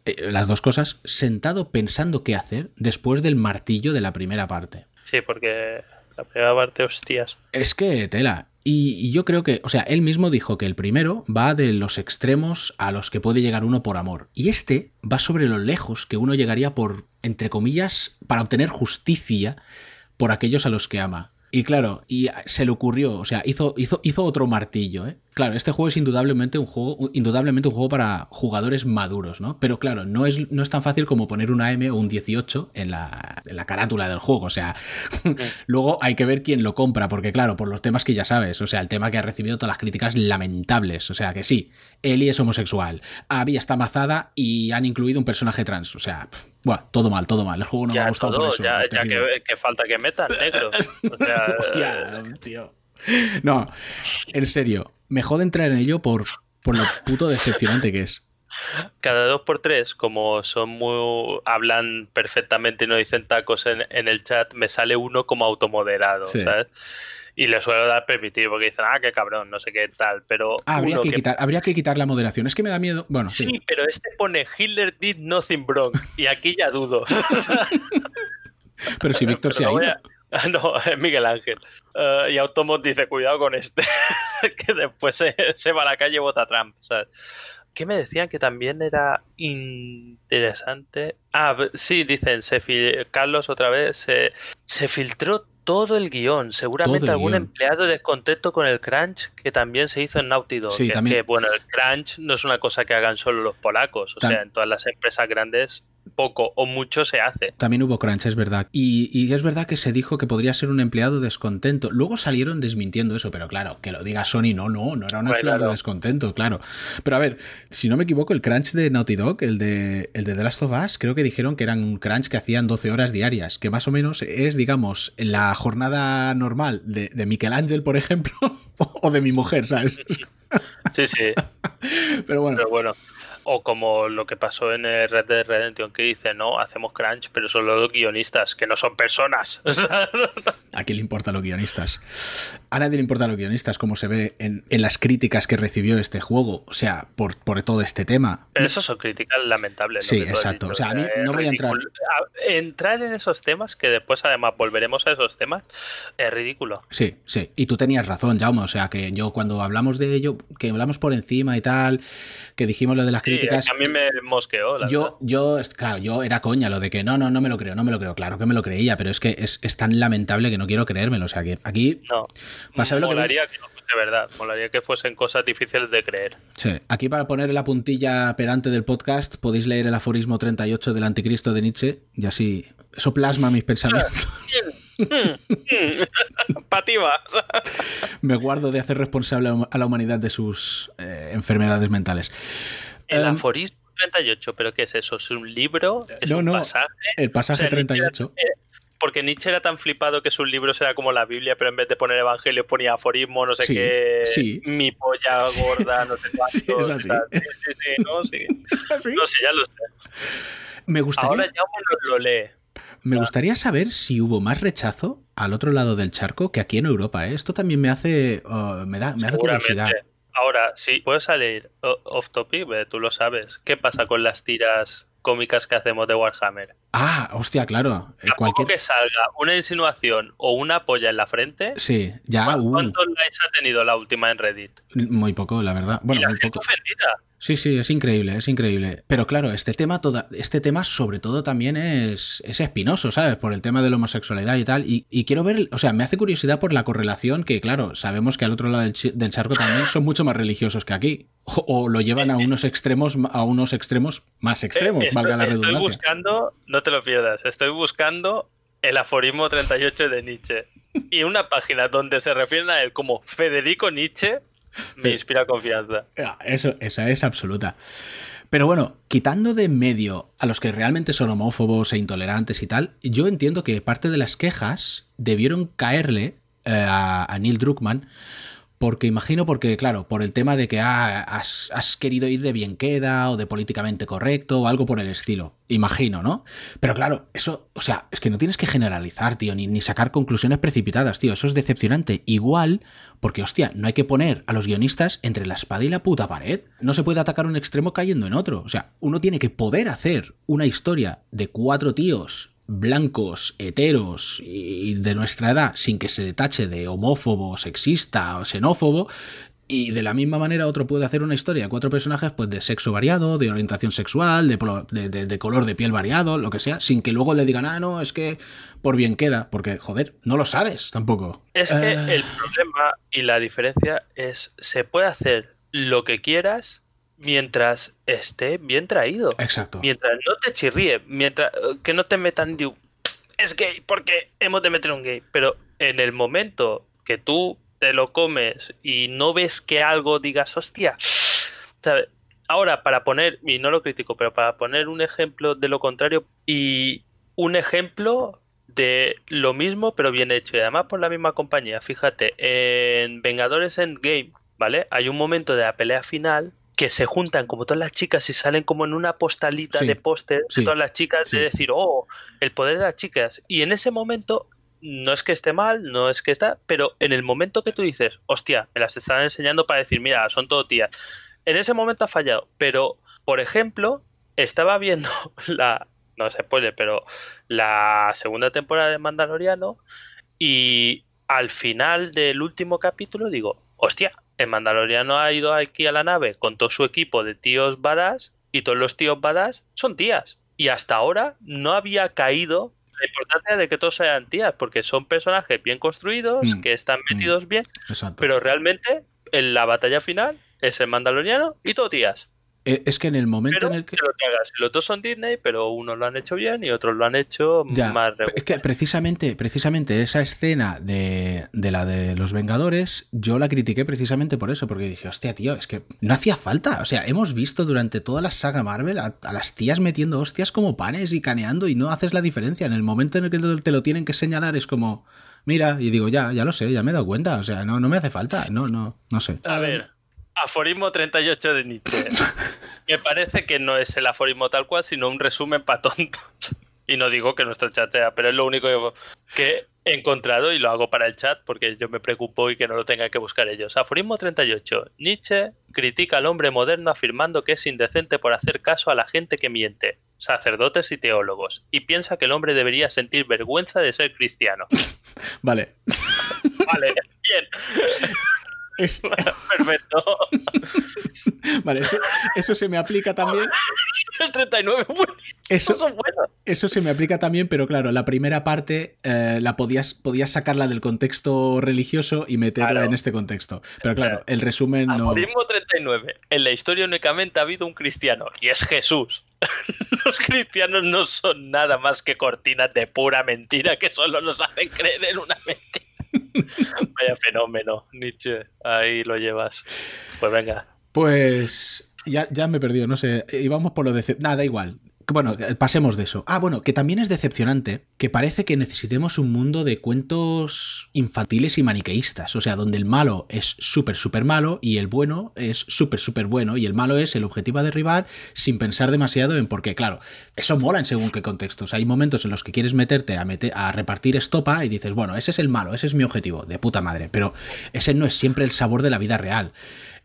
eh, las dos cosas, sentado pensando qué hacer después del martillo de la primera parte. Sí, porque la primera parte, hostias. Es que tela. Y, yo creo que, o sea, él mismo dijo que el primero va de los extremos a los que puede llegar uno por amor. Y este va sobre lo lejos que uno llegaría por, entre comillas, para obtener justicia por aquellos a los que ama. Y claro, y se le ocurrió, o sea, hizo, hizo, hizo otro martillo, ¿eh? Claro, este juego es indudablemente un juego, indudablemente un juego para jugadores maduros, ¿no? Pero claro, no es, no es tan fácil como poner una M o un 18 en la, en la carátula del juego. O sea, luego hay que ver quién lo compra, porque claro, por los temas que ya sabes, o sea, el tema que ha recibido todas las críticas lamentables. O sea, que sí, Ellie es homosexual, Abby está amazada y han incluido un personaje trans. O sea, Buah, todo mal, todo mal. El juego no me ha gustado por eso. Ya, ya que, que, falta que metan negro. O sea, Hostia, tío. No, en serio, me jode entrar en ello por, por lo puto decepcionante que es. Cada dos por tres, como son muy. hablan perfectamente y no dicen tacos en, en el chat, me sale uno como automoderado, Sí. ¿sabes? Y le suelo dar permitir porque dicen, ah, qué cabrón, no sé qué tal, pero. Ah, habría, que que- quitar, habría que quitar la moderación. Es que me da miedo. Bueno, sí. Sí, pero este pone Hitler did nothing wrong. Y aquí ya dudo. Pero si Víctor Pero se ha ido. a- No, es Miguel Ángel. Eh, y Automot dice, cuidado con este, que después se, se va a la calle y vota Trump. ¿sabes? ¿Qué me decían que también era interesante? Ah, sí, dicen, se Carlos otra vez, se, se filtró todo el guion. Seguramente el algún guion. empleado descontento con el crunch que también se hizo en Naughty Dog. Sí, que, también. que, bueno, el crunch no es una cosa que hagan solo los polacos. O sea, en todas las empresas grandes poco o mucho se hace. También hubo crunch, es verdad. Y, y es verdad que se dijo que podría ser un empleado descontento. Luego salieron desmintiendo eso, pero claro, que lo diga Sony, no, no, no era un Bueno, empleado descontento, claro. Pero a ver, si no me equivoco, el crunch de Naughty Dog, el de, el de The Last of Us, creo que dijeron que eran un crunch que hacían 12 horas diarias, que más o menos es, digamos, la jornada normal de, de Miquel Ángel, por ejemplo, o de mi mujer, ¿sabes? Sí, sí. Pero bueno, Pero bueno, o como lo que pasó en el Red Dead Redemption, que dice, no, hacemos crunch, pero son los guionistas, que no son personas. ¿A quién le importa a los guionistas? A nadie le importa a los guionistas, como se ve en, en las críticas que recibió este juego, o sea, por, por todo este tema. pero eso son críticas lamentables. Sí, exacto. O sea, a mí no voy a entrar- ridículo. A- Entrar en esos temas, que después además volveremos a esos temas, es ridículo. Sí, sí. Y tú tenías razón, Jaume. O sea, que yo cuando hablamos de ello, que hablamos por encima y tal, que dijimos lo de las Sí, críticas. a mí me mosqueó, la verdad. Yo, yo, claro, yo era coña lo de que no, no, no me lo creo, no me lo creo. Claro que me lo creía, pero es que es, es tan lamentable que no quiero creérmelo. O sea, que aquí, No. Saber lo que- que no fuese verdad. Molaría que fuesen cosas difíciles de creer. sí, aquí para poner la puntilla pedante del podcast, podéis leer el aforismo 38 del anticristo de Nietzsche, y así, eso plasma mis pensamientos. Pativas. me guardo de hacer responsable a la humanidad de sus eh, enfermedades mentales. El Em, aforismo 38, ¿pero qué es eso? ¿Es un libro? ¿Es No, un no, pasaje? el pasaje O sea, Nietzsche 38. era- eh, porque Nietzsche era tan flipado que sus libros era como la Biblia, pero en vez de poner evangelio ponía aforismo, no sé Sí, qué, sí. mi polla gorda, no sé cuántos. es así. tal. Sí, sí, sí, no, sí. No sé, ya lo sé. Me gustaría, Ahora ya uno lo lee. me gustaría saber si hubo más rechazo al otro lado del charco que aquí en Europa. ¿eh? Esto también me hace, oh, me da, me hace curiosidad. Ahora, sí, puede salir off topic, eh, tú lo sabes. ¿Qué pasa con las tiras cómicas que hacemos de Warhammer? Ah, hostia, claro. eh, Tampoco Cualquier... que salga una insinuación o una polla en la frente. Sí, ya, uh, ¿Cuántos likes ha tenido la última en Reddit? muy poco, la verdad. Bueno, y la muy gente poco. ofendida. Sí, sí, es increíble, es increíble. Pero claro, este tema, toda, este tema sobre todo también es, es espinoso, ¿sabes? Por el tema de la homosexualidad y tal. Y, y quiero ver, o sea, me hace curiosidad por la correlación que, claro, sabemos que al otro lado del, charco también son mucho más religiosos que aquí. O, o lo llevan a unos extremos, a unos extremos más extremos, Eh, estoy, valga la estoy redundancia. buscando, no te lo pierdas, estoy buscando el aforismo 38 de Nietzsche. Y una página donde se refieren a él como Federico Nietzsche me inspira confianza. Eso, esa es absoluta. Pero bueno, quitando de en medio a los que realmente son homófobos e intolerantes y tal, yo entiendo que parte de las quejas debieron caerle eh, a, a Neil Druckmann, porque imagino, porque claro, por el tema de que ah, has, querido ir de bien queda o de políticamente correcto o algo por el estilo. Imagino, ¿no? Pero claro, eso, o sea, es que no tienes que generalizar, tío, ni, ni sacar conclusiones precipitadas, tío. Eso es decepcionante. Igual, porque, hostia, no hay que poner a los guionistas entre la espada y la puta pared. No se puede atacar un extremo cayendo en otro. O sea, uno tiene que poder hacer una historia de cuatro tíos blancos, heteros y de nuestra edad, sin que se le tache de homófobo, sexista o xenófobo, Y de la misma manera otro puede hacer una historia de cuatro personajes pues de sexo variado, de orientación sexual, de, polo- de- de- de color de piel variado, lo que sea, sin que luego le digan, ah, no, es que por bien queda, porque, joder, no lo sabes tampoco. Es que Eh, el problema y la diferencia es, se puede hacer lo que quieras mientras esté bien traído. Exacto. Mientras no te chirríe, mientras eh, que no te metan es gay porque hemos de meter un gay. Pero en el momento que tú te lo comes y no ves que algo digas, hostia, ¿sabes? Ahora, para poner, y no lo critico, pero para poner un ejemplo de lo contrario y un ejemplo de lo mismo pero bien hecho y además por la misma compañía. Fíjate, en Vengadores Endgame, ¿vale? Hay un momento de la pelea final que se juntan como todas las chicas y salen como en una postalita Sí, de póster sí, de todas las chicas sí. de decir, oh, el poder de las chicas. Y en ese momento no es que esté mal, no es que está, pero en el momento que tú dices, hostia, me las están enseñando para decir, mira, son todo tías. En ese momento ha fallado, pero por ejemplo, estaba viendo la, no es spoiler, pero la segunda temporada de Mandaloriano y al final del último capítulo digo, hostia, el Mandaloriano ha ido aquí a la nave con todo su equipo de tíos badass y todos los tíos badass son tías. Y hasta ahora no había caído la importancia de que todos sean tías, porque son personajes bien construidos, Mm, que están metidos bien, Exacto. pero realmente en la batalla final es el Mandaloriano y todo tías. Eh, es que en el momento Pero en el que... que lo que hagas. Los dos son Disney, pero unos lo han hecho bien y otros lo han hecho Ya, más es que precisamente, precisamente esa escena de, de la de los Vengadores, yo la critiqué precisamente por eso, porque dije, hostia, tío, es que no hacía falta. O sea, hemos visto durante toda la saga Marvel a, a las tías metiendo hostias como panes y caneando y no haces la diferencia. En el momento en el que te lo tienen que señalar es como, mira, y digo, ya, ya lo sé, ya me he dado cuenta. O sea, no, no me hace falta. No, no, no sé. A ver, aforismo 38 de Nietzsche. Me parece que no es el aforismo tal cual, sino un resumen para tontos. Y no digo que nuestro chat sea, pero es lo único que- he encontrado y lo hago para el chat porque yo me preocupo y que no lo tengan que buscar ellos. Aforismo 38. Nietzsche critica al hombre moderno afirmando que es indecente por hacer caso a la gente que miente, sacerdotes y teólogos, y piensa que el hombre debería sentir vergüenza de ser cristiano. Vale. Vale, bien, Es- perfecto. vale, eso, eso se me aplica también. El 39, bueno, Eso, son buenos. Eso se me aplica también, pero claro, la primera parte eh, la podías, podías sacarla del contexto religioso y meterla Claro. en este contexto. Pero claro, Claro. el resumen no. Aforismo 39. En la historia únicamente ha habido un cristiano y es Jesús. Los cristianos no son nada más que cortinas de pura mentira que solo nos hacen creer en una mentira. Vaya fenómeno, Nietzsche. Ahí lo llevas. Pues venga. Pues ya, ya me he perdido, no sé. Íbamos por lo de. Nada, igual. Bueno, pasemos de eso. Ah, bueno, que también es decepcionante que parece que necesitemos un mundo de cuentos infantiles y maniqueístas. O sea, donde el malo es súper, súper malo y el bueno es súper, súper bueno. Y el malo es el objetivo a derribar sin pensar demasiado en por qué. Claro, eso mola en según qué contextos. Hay momentos en los que quieres meterte a, meter, a repartir estopa y dices, bueno, ese es el malo, ese es mi objetivo, de puta madre. Pero ese no es siempre el sabor de la vida real.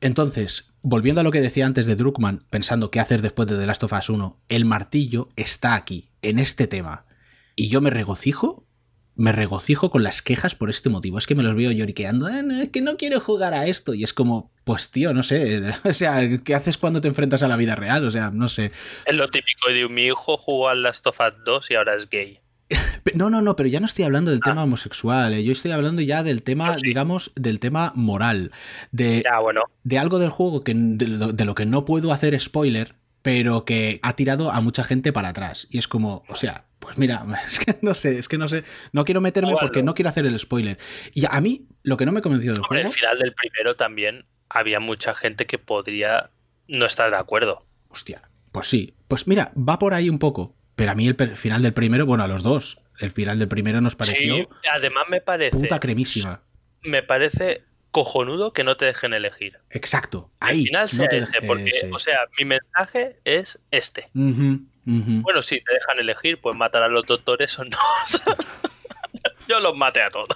Entonces, volviendo a lo que decía antes de Druckmann, pensando qué hacer después de The Last of Us 1, el martillo está aquí, en este tema. Y yo me regocijo, me regocijo con las quejas por este motivo. Es que me los veo lloriqueando, "Ah, es que no quiero jugar a esto. Y es como, pues tío, no sé, o sea, ¿qué haces cuando te enfrentas a la vida real? O sea, no sé. Es lo típico de mi hijo jugó al Last of Us 2 y ahora es gay. No, no, no, pero ya no estoy hablando del Ah. tema homosexual, eh, yo estoy hablando ya del tema, sí. digamos, del tema moral, de, Ya, bueno. de algo del juego que, de, lo, de lo que no puedo hacer spoiler, pero que ha tirado a mucha gente para atrás. Y es como, o sea, pues mira, es que no sé, es que no sé, no quiero meterme porque no quiero hacer el spoiler. Y a mí, lo que no me convenció del Hombre, el juego, final del primero también había mucha gente que podría no estar de acuerdo. hostia, pues sí, pues mira, va por ahí un poco, pero a mí el final del primero, bueno, a los dos, el final del primero nos pareció Sí, además me parece. puta cremísima. me parece cojonudo que no te dejen elegir. Exacto, Al ahí. final no sea te porque, sí. o sea, mi mensaje es este. Bueno, si te dejan elegir, pues matar a los doctores o no. Yo los maté a todos.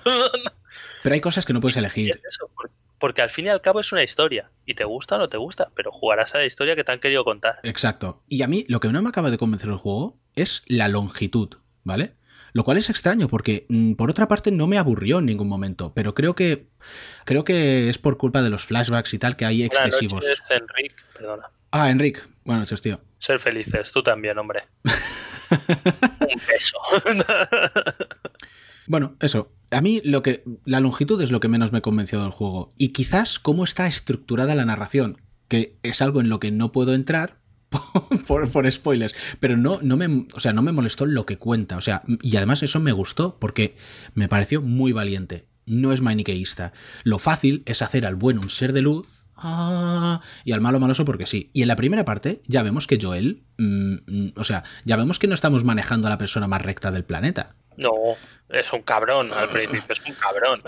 Pero hay cosas que no puedes elegir. es eso, porque al fin y al cabo es una historia. Y te gusta o no te gusta, pero jugarás a la historia que te han querido contar. Exacto. Y a mí lo que no me acaba de convencer el juego es la longitud, ¿vale? Lo cual es extraño porque, mm, por otra parte, no me aburrió en ningún momento, pero creo que creo que es por culpa de los flashbacks y tal que hay excesivos. noches, Enric. Perdona. Ah, Enric. Buenas noches, tío. Ser felices, tú también, hombre. Un beso. Bueno, eso. A mí lo que la longitud es lo que menos me convenció del juego y quizás cómo está estructurada la narración, que es algo en lo que no puedo entrar por, spoilers, pero no, no me, o sea, no me molestó lo que cuenta, o sea, y además eso me gustó porque me pareció muy valiente. No es maniqueísta. Lo fácil es hacer al bueno un ser de luz ah, y al malo maloso porque sí. Y en la primera parte ya vemos que Joel, mm, mm, o sea, ya vemos que no estamos manejando a la persona más recta del planeta. No, es un cabrón. Al principio es un cabrón.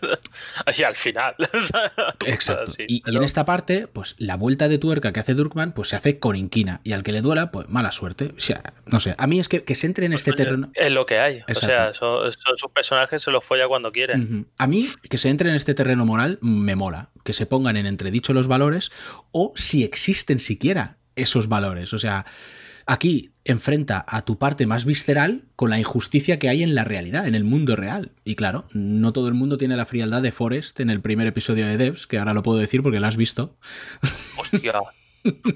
Así al final. Exacto. Y, y en esta parte, pues la vuelta de tuerca que hace Durkman, pues se hace con inquina. Y al que le duela, pues mala suerte. O sea, no sé. A mí es que, que se entre en este Coño, terreno. Es lo que hay. O sea, sus personajes, se los folla cuando quieren. A mí, que se entre en este terreno moral, me mola. Que se pongan en entredicho los valores o si existen siquiera esos valores. O sea, aquí enfrenta a tu parte más visceral con la injusticia que hay en la realidad, en el mundo real. Y claro, no todo el mundo tiene la frialdad de Forrest en el primer episodio de Devs, que ahora lo puedo decir porque lo has visto. Hostia.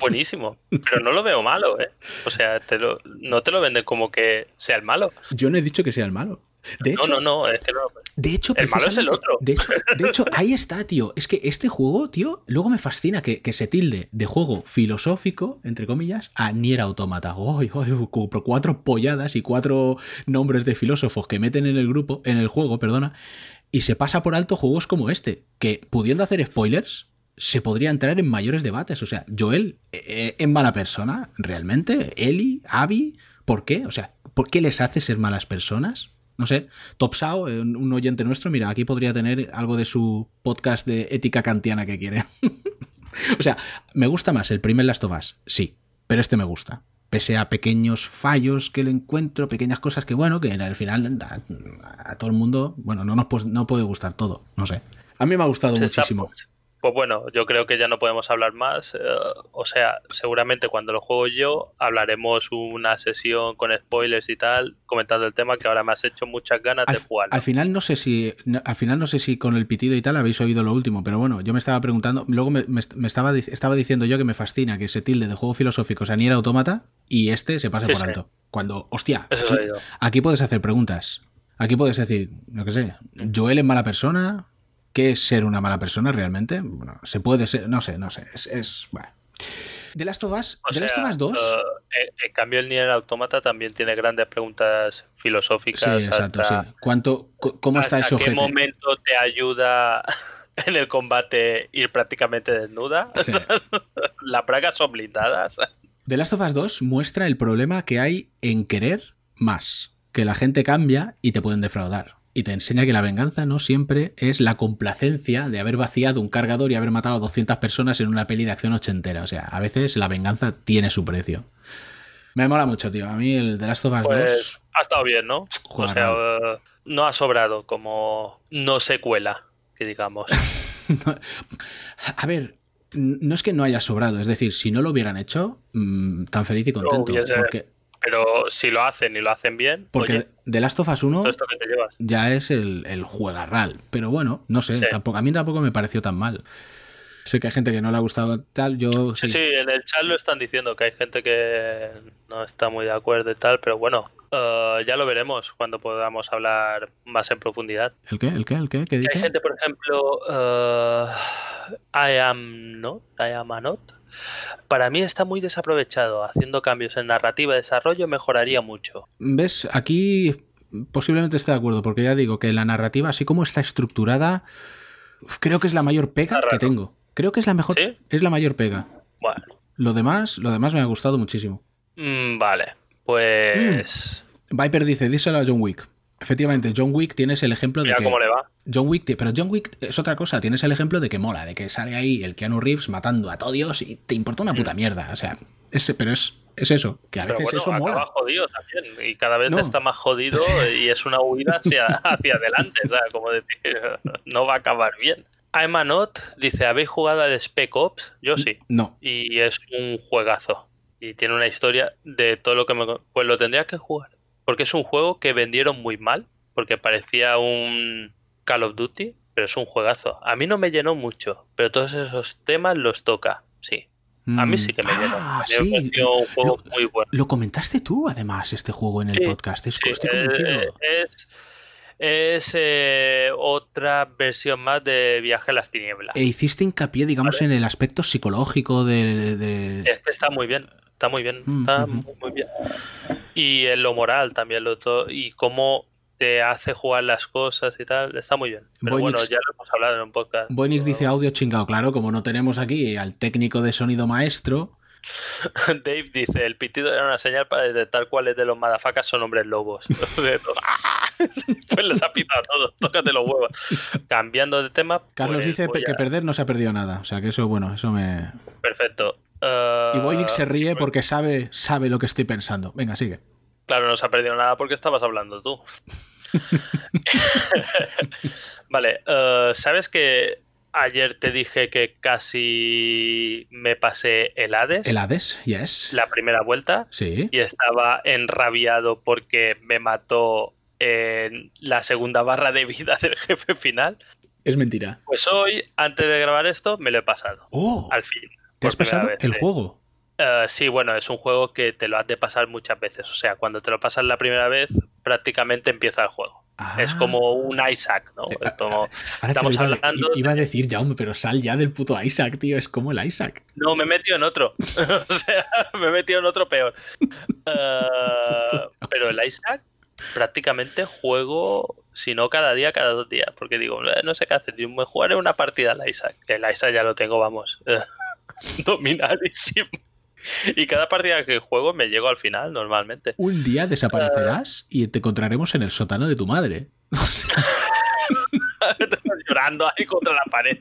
Buenísimo. Pero no lo veo malo, ¿eh? O sea, te lo- no te lo venden como que sea el malo. Yo no he dicho que sea el malo. De hecho, no, no, no, es que no. De hecho, El malo es el otro. De hecho, de hecho, ahí está, tío. Es que este juego, tío, luego me fascina que, que se tilde de juego filosófico, entre comillas, a Nier Automata. Cu- cuatro polladas y cuatro nombres de filósofos que meten en el grupo, en el juego, perdona, y se pasa por alto juegos como este, que pudiendo hacer spoilers, se podría entrar en mayores debates. O sea, Joel eh, es mala persona, realmente. Eli, Abby, ¿por qué? O sea, ¿por qué les hace ser malas personas? No sé, Topsao, eh, un oyente nuestro, mira, aquí podría tener algo de su podcast de ética kantiana que quiere. o sea, me gusta más el primer Last of Us, sí, pero este me gusta. Pese a pequeños fallos que le encuentro, pequeñas cosas que, bueno, que al final a, a todo el mundo, bueno, no nos no puede gustar todo, no sé. A mí me ha gustado Se está- muchísimo. Pues bueno, yo creo que ya no podemos hablar más. eh, o sea, seguramente cuando lo juego yo hablaremos una sesión con spoilers y tal, comentando el tema que ahora me has hecho muchas ganas de jugar. al final no sé si no- al final no sé si con el pitido y tal habéis oído lo último, pero bueno, yo me estaba preguntando, luego me, me- me estaba, estaba diciendo yo que me fascina que se tilde de juego filosófico a Nier Automata y este se pase Sí, por sí. alto. Cuando, hostia, Eso aquí, aquí puedes hacer preguntas. Aquí puedes decir, no que sé, Joel es mala persona, ¿qué es ser una mala persona realmente? Bueno, se puede ser, no sé, no sé, es, es bueno. The Last of Us, O The Last sea, of Us 2 eh, en- en cambio, el Nier Automata también tiene grandes preguntas Sí, filosóficas. exacto, hasta, sí. ¿Cuánto, cu- ¿Cómo está hasta ese qué momento te ayuda en el combate ir prácticamente desnuda? Sí. Las bragas son blindadas. The Last of Us 2 muestra el problema que hay en querer más. Que la gente cambia y te pueden defraudar. Y te enseña que la venganza no siempre es la complacencia de haber vaciado un cargador y haber matado a 200 personas en una peli de acción ochentera. O sea, a veces la venganza tiene su precio. Me mola mucho, tío. A mí el The Last of Us Pues ha estado bien, ¿no? O sea, eh, no ha sobrado como no secuela, que digamos. 2... a ver, no es que no haya sobrado. Es decir, si no lo hubieran hecho, mm, tan feliz y contento. Porque, Pero si lo hacen y lo hacen bien, porque oye, The Last of Us 1... todo esto que te llevas. ya es el, el juegarral. Pero bueno, no sé, Sí. tampoco, a mí tampoco me pareció tan mal. Sé que hay gente que no le ha gustado tal, yo sí. Sí, en el chat lo están diciendo que hay gente que no está muy de acuerdo y tal, pero bueno, eh, ya lo veremos cuando podamos hablar más en profundidad. ¿El qué? ¿El qué? ¿El qué? ¿Qué dice? hay gente, por ejemplo, eh, I am not, I am a not. Para mí está muy desaprovechado. Haciendo cambios en narrativa y desarrollo mejoraría mucho. ¿Ves? Aquí posiblemente esté de acuerdo, porque ya digo que la narrativa, así como está estructurada, creo que es la mayor pega que tengo. Creo que es la mejor, ¿Sí? es la mayor pega. Bueno, Lo demás, lo demás me ha gustado muchísimo. mm, vale, pues Viper dice, díselo a John Wick. Efectivamente, John Wick tienes el ejemplo de que cómo le va. John Wick, pero John Wick es otra cosa, tienes el ejemplo de que mola, de que sale ahí el Keanu Reeves matando a todos Dios y te importa una puta mierda, o sea, ese, pero es, es eso, que a Pero veces bueno, eso mola. jodido también y cada vez No. está más jodido y es una huida hacia, hacia adelante, o sea, como decir, no va a acabar bien. I'm a not dice, ¿habéis jugado al Spec Ops? Yo sí. No, Y es un juegazo. Y tiene una historia de todo lo que me... Pues lo tendría que jugar. Porque es un juego que vendieron muy mal, porque parecía un Call of Duty, pero es un juegazo. A mí no me llenó mucho, pero todos esos temas los toca, sí. A mí sí que me llenó. Ah, Me sí. un juego Lo- muy bueno. Lo comentaste tú, además, este juego en el Sí, podcast. Es- Sí, estoy eh, convencido. es es eh, otra versión más de Viaje a las Tinieblas. E hiciste hincapié, digamos, en el aspecto psicológico de... de- Es que está muy bien, está muy bien, Mm, está ujú. muy, muy bien. Y en lo moral también, lo to- y cómo te hace jugar las cosas y tal, está muy bien. Pero Voynix- bueno, ya lo hemos hablado en un podcast. Boinix dice audio chingado, claro, como no tenemos aquí al técnico de sonido maestro. Dave dice, el pitido era una señal para detectar cuáles de los madafacas son hombres lobos. pues les ha pitado a todos, tócate los huevos. Cambiando de tema. Carlos pues dice que a- perder no se ha perdido nada. O sea que eso, bueno, eso me... Perfecto. Eh, Y Boinix se ríe porque sabe, sabe lo que estoy pensando. Venga, sigue. Claro, no se ha perdido nada porque estabas hablando tú. vale, eh, ¿sabes que ayer te dije que casi me pasé el Hades? El Hades, yes. La primera vuelta. Sí. Y estaba enrabiado porque me mató en la segunda barra de vida del jefe final. Es mentira. Pues hoy, antes de grabar esto, me lo he pasado. Oh, Al fin. ¿Te has pasado vez, el juego? Eh, sí, bueno, es un juego que te lo has de pasar muchas veces. O sea, cuando te lo pasas la primera vez, prácticamente empieza el juego. Es Ah. como un Isaac, ¿no? Eh, Es como- Ahora estamos iba, hablando iba a decir, Jaume, pero sal ya del puto Isaac, tío. Es como el Isaac. No, me he metido en otro. o sea, me he metido en otro peor. Eh, pero el Isaac, prácticamente juego, si no cada día, cada dos días. Porque digo, "Eh, no sé qué hacer. Yo me jugaré una partida al Isaac. El Isaac ya lo tengo, vamos, dominadísimo. Y cada partida que juego me llego al final, normalmente. Un día desaparecerás y te encontraremos en el sótano de tu madre. llorando ahí contra la pared.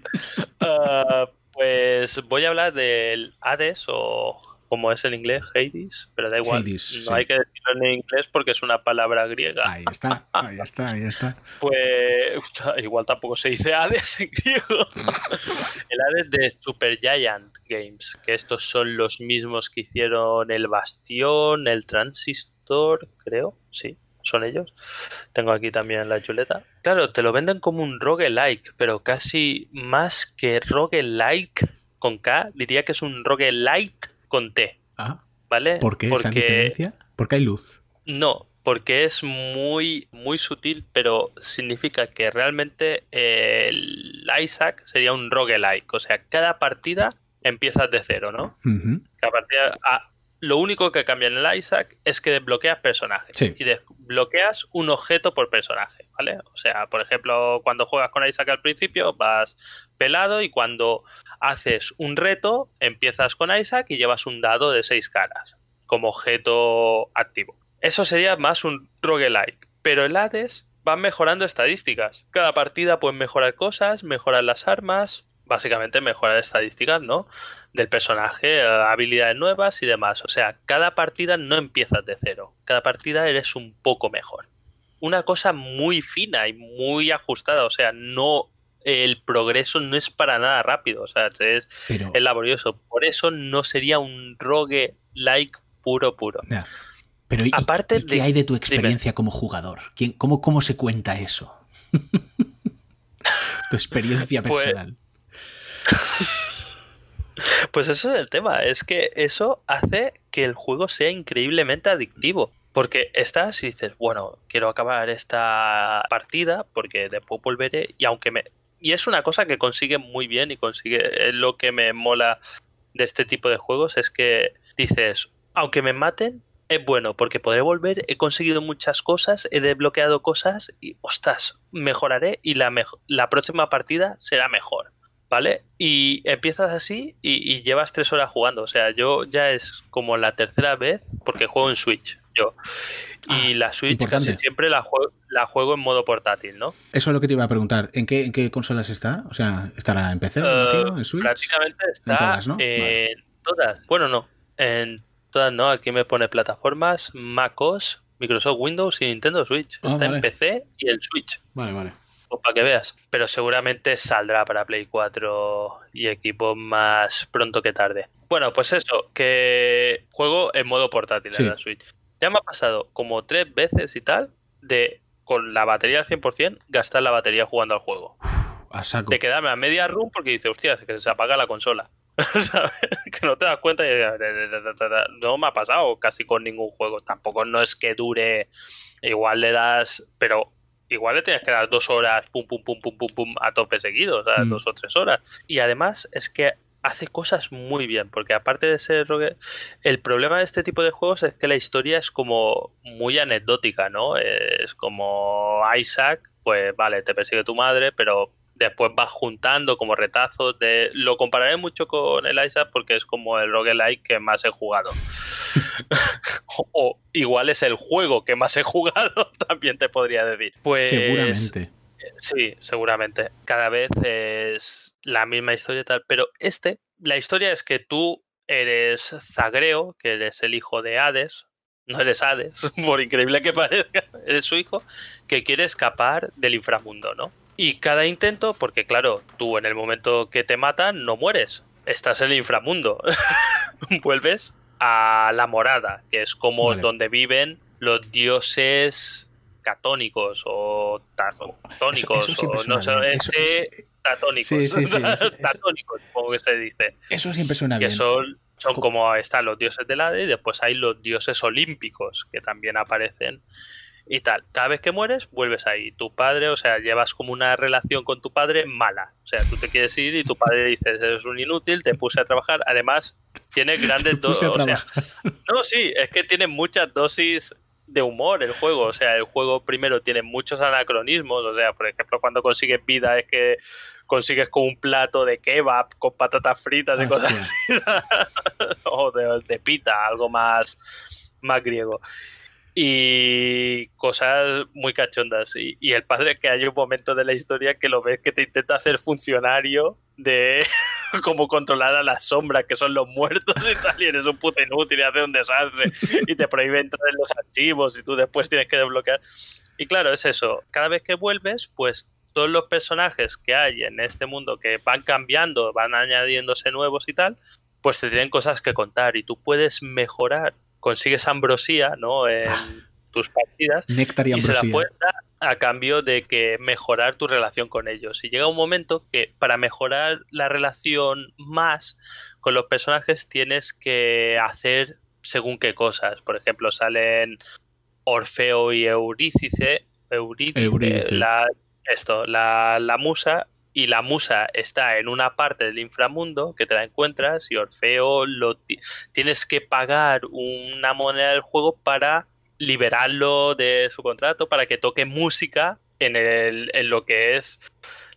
Ah, pues voy a hablar del Hades o como es en inglés, Hades, pero da igual. Hades, no sí. hay que decirlo en inglés porque es una palabra griega. Ahí está, ahí está, ahí está. Pues igual tampoco se dice Hades en griego. El Hades de Supergiant Games, que estos son los mismos que hicieron el Bastión, el Transistor, creo, sí, son ellos. Tengo aquí también la chuleta. Claro, te lo venden como un roguelike, pero casi más que roguelike con K, diría que es un roguelite con T, Ah, ¿vale? ¿Por qué esa Porque diferencia? Porque hay luz. no, porque es muy, muy sutil, pero significa que realmente eh, el Isaac sería un roguelike. O sea, cada partida empiezas de cero, ¿no? Ujú. Cada partida. lo único que cambia en el Isaac es que desbloqueas personajes. Sí. Y desbloqueas un objeto por personaje, ¿vale? O sea, por ejemplo, cuando juegas con Isaac al principio, vas pelado y cuando haces un reto, empiezas con Isaac y llevas un dado de seis caras como objeto activo. Eso sería más un roguelike. Pero el Hades va mejorando estadísticas. Cada partida puedes mejorar cosas, mejorar las armas, básicamente mejorar estadísticas, ¿no? Del personaje, eh, habilidades nuevas y demás. O sea, cada partida no empiezas de cero. Cada partida eres un poco mejor. Una cosa muy fina y muy ajustada. O sea, no. El progreso no es para nada rápido. O sea, es, Pero, es laborioso. Por eso no sería un roguelike puro, puro. ya. Pero ¿y, Aparte y qué de- hay de tu experiencia como jugador? ¿Quién, cómo, ¿Cómo se cuenta eso? tu experiencia Pues- personal. Pues eso es el tema, es que eso hace que el juego sea increíblemente adictivo. Porque estás y dices, bueno, quiero acabar esta partida porque después volveré y aunque me... Y es una cosa que consigue muy bien y consigue... Lo que me mola de este tipo de juegos, es que dices, aunque me maten, es bueno porque podré volver, he conseguido muchas cosas, he desbloqueado cosas y, ostras, mejoraré y la, la próxima partida será mejor. ¿Vale? Y empiezas así y, y llevas tres horas jugando. O sea, yo ya es como la tercera vez porque juego en Switch, yo. Y Ah, la Switch importante. casi siempre la juego, la juego en modo portátil, ¿no? Eso es lo que te iba a preguntar. ¿En qué, en qué consolas está? O sea, ¿estará en PC, me Eh, imagino? ¿En Switch? prácticamente está En todas, ¿no? en todas. Bueno, no. En todas no. Aquí me pone plataformas MacOS, Microsoft Windows y Nintendo Switch. Ah, está vale. en PC y el Switch. Vale, vale. Pues para que veas. Pero seguramente saldrá para Play 4 y equipo más pronto que tarde. Bueno, pues eso, que juego en modo portátil Sí. en la Switch. ya me ha pasado como tres veces y tal de con la batería al 100% gastar la batería jugando al juego. A saco. De quedarme a media run porque dice, hostia, que se apaga la consola. ¿Sabes? Que no te das cuenta y no me ha pasado casi con ningún juego. Tampoco no es que dure, igual le das, pero igual le tienes que dar dos horas, pum, pum, pum, pum, pum, pum, a tope seguido, o sea, Mm. dos o tres horas. Y además es que hace cosas muy bien, porque aparte de ser el problema de este tipo de juegos es que la historia es como muy anecdótica, ¿no? Es como Isaac, pues vale, te persigue tu madre, pero después vas juntando como retazos de... Lo compararé mucho con el Isaac porque es como el roguelike que más he jugado. o, o igual es el juego que más he jugado, también te podría decir. Pues Seguramente. Sí, seguramente. Cada vez es la misma historia y tal. Pero este, la historia es que tú eres Zagreo, que eres el hijo de Hades. No eres Hades, por increíble que parezca. Eres su hijo, que quiere escapar del inframundo, ¿no? Y cada intento, porque claro, tú en el momento que te matan, no mueres. Estás en el inframundo. Vuelves a la morada, que es como Vale. donde viven los dioses catónicos o tatónicos Eso- o no sé. Eso- este, tatónicos. Sí, sí, sí, tatónicos, que se dice. Eso siempre suena Que bien. son, son Co- como están los dioses del Hades y después hay los dioses olímpicos que también aparecen y tal. Cada vez que mueres, vuelves ahí. Tu padre, o sea, llevas como una relación con tu padre mala. O sea, tú te quieres ir y tu padre dice, eres un inútil, te puse a trabajar. Además, tiene grandes dosis. O sea, no, sí, es que tiene muchas dosis de humor el juego. O sea, el juego primero tiene muchos anacronismos. O sea, por ejemplo, cuando consigues vida es que consigues con un plato de kebab con patatas fritas y cosas Hostia. o de, de pita, algo más, más griego. Y cosas muy cachondas. Y, el padre que hay un momento de la historia que lo ves que te intenta hacer funcionario de cómo controlar a las sombras, que son los muertos y tal, y eres un puto inútil y hace un desastre y te prohíbe entrar en los archivos y tú después tienes que desbloquear. Y claro, es eso. Cada vez que vuelves, pues todos los personajes que hay en este mundo que van cambiando, van añadiéndose nuevos y tal, pues te tienen cosas que contar y tú puedes mejorar, consigues ambrosía, ¿no? En tus partidas Néctar y y se la puedes dar a cambio de que mejorar tu relación con ellos. Y llega un momento que para mejorar la relación más con los personajes tienes que hacer según qué cosas. Por ejemplo, salen Orfeo y Eurídice, Eurídice, Eurídice. La, esto, la, la musa, y la musa está en una parte del inframundo que te la encuentras y Orfeo lo ti- tienes que pagar una moneda del juego para liberarlo de su contrato para que toque música en, el, en lo que es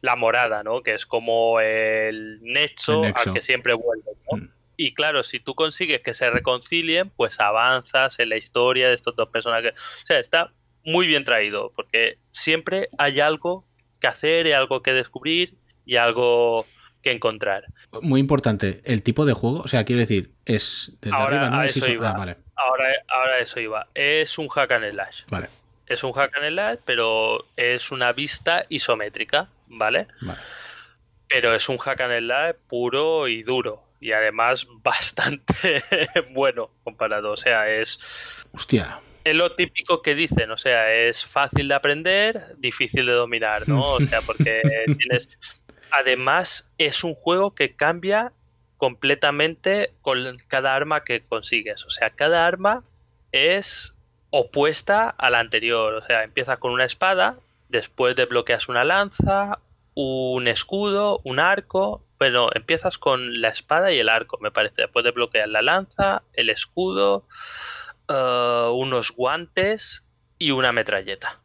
la morada, ¿no? Que es como el nexo, El nexo. al que siempre vuelve, ¿no? Mm. Y claro, si tú consigues que se reconcilien, pues avanzas en la historia de estos dos personajes. O sea, está muy bien traído, porque siempre hay algo que hacer y algo que descubrir y algo que encontrar. Muy importante, el tipo de juego, o sea, quiero decir, es desde Ahora arriba, ¿no? a Es eso iso- iba. Ah, vale, Ahora, ahora eso iba. Es un hack and slash. vale, Es un hack and slash, pero es una vista isométrica, ¿vale? vale. Pero es un hack and slash puro y duro. Y además bastante bueno comparado. O sea, es, Hostia, es lo típico que dicen. O sea, es fácil de aprender, difícil de dominar, ¿no? O sea, porque tienes... Además, es un juego que cambia completamente con cada arma que consigues. O sea, cada arma es opuesta a la anterior. O sea, empiezas con una espada, después desbloqueas una lanza, un escudo, un arco. Bueno, empiezas con la espada y el arco, me parece. Después desbloqueas la lanza, el escudo, eh, unos guantes y una metralleta.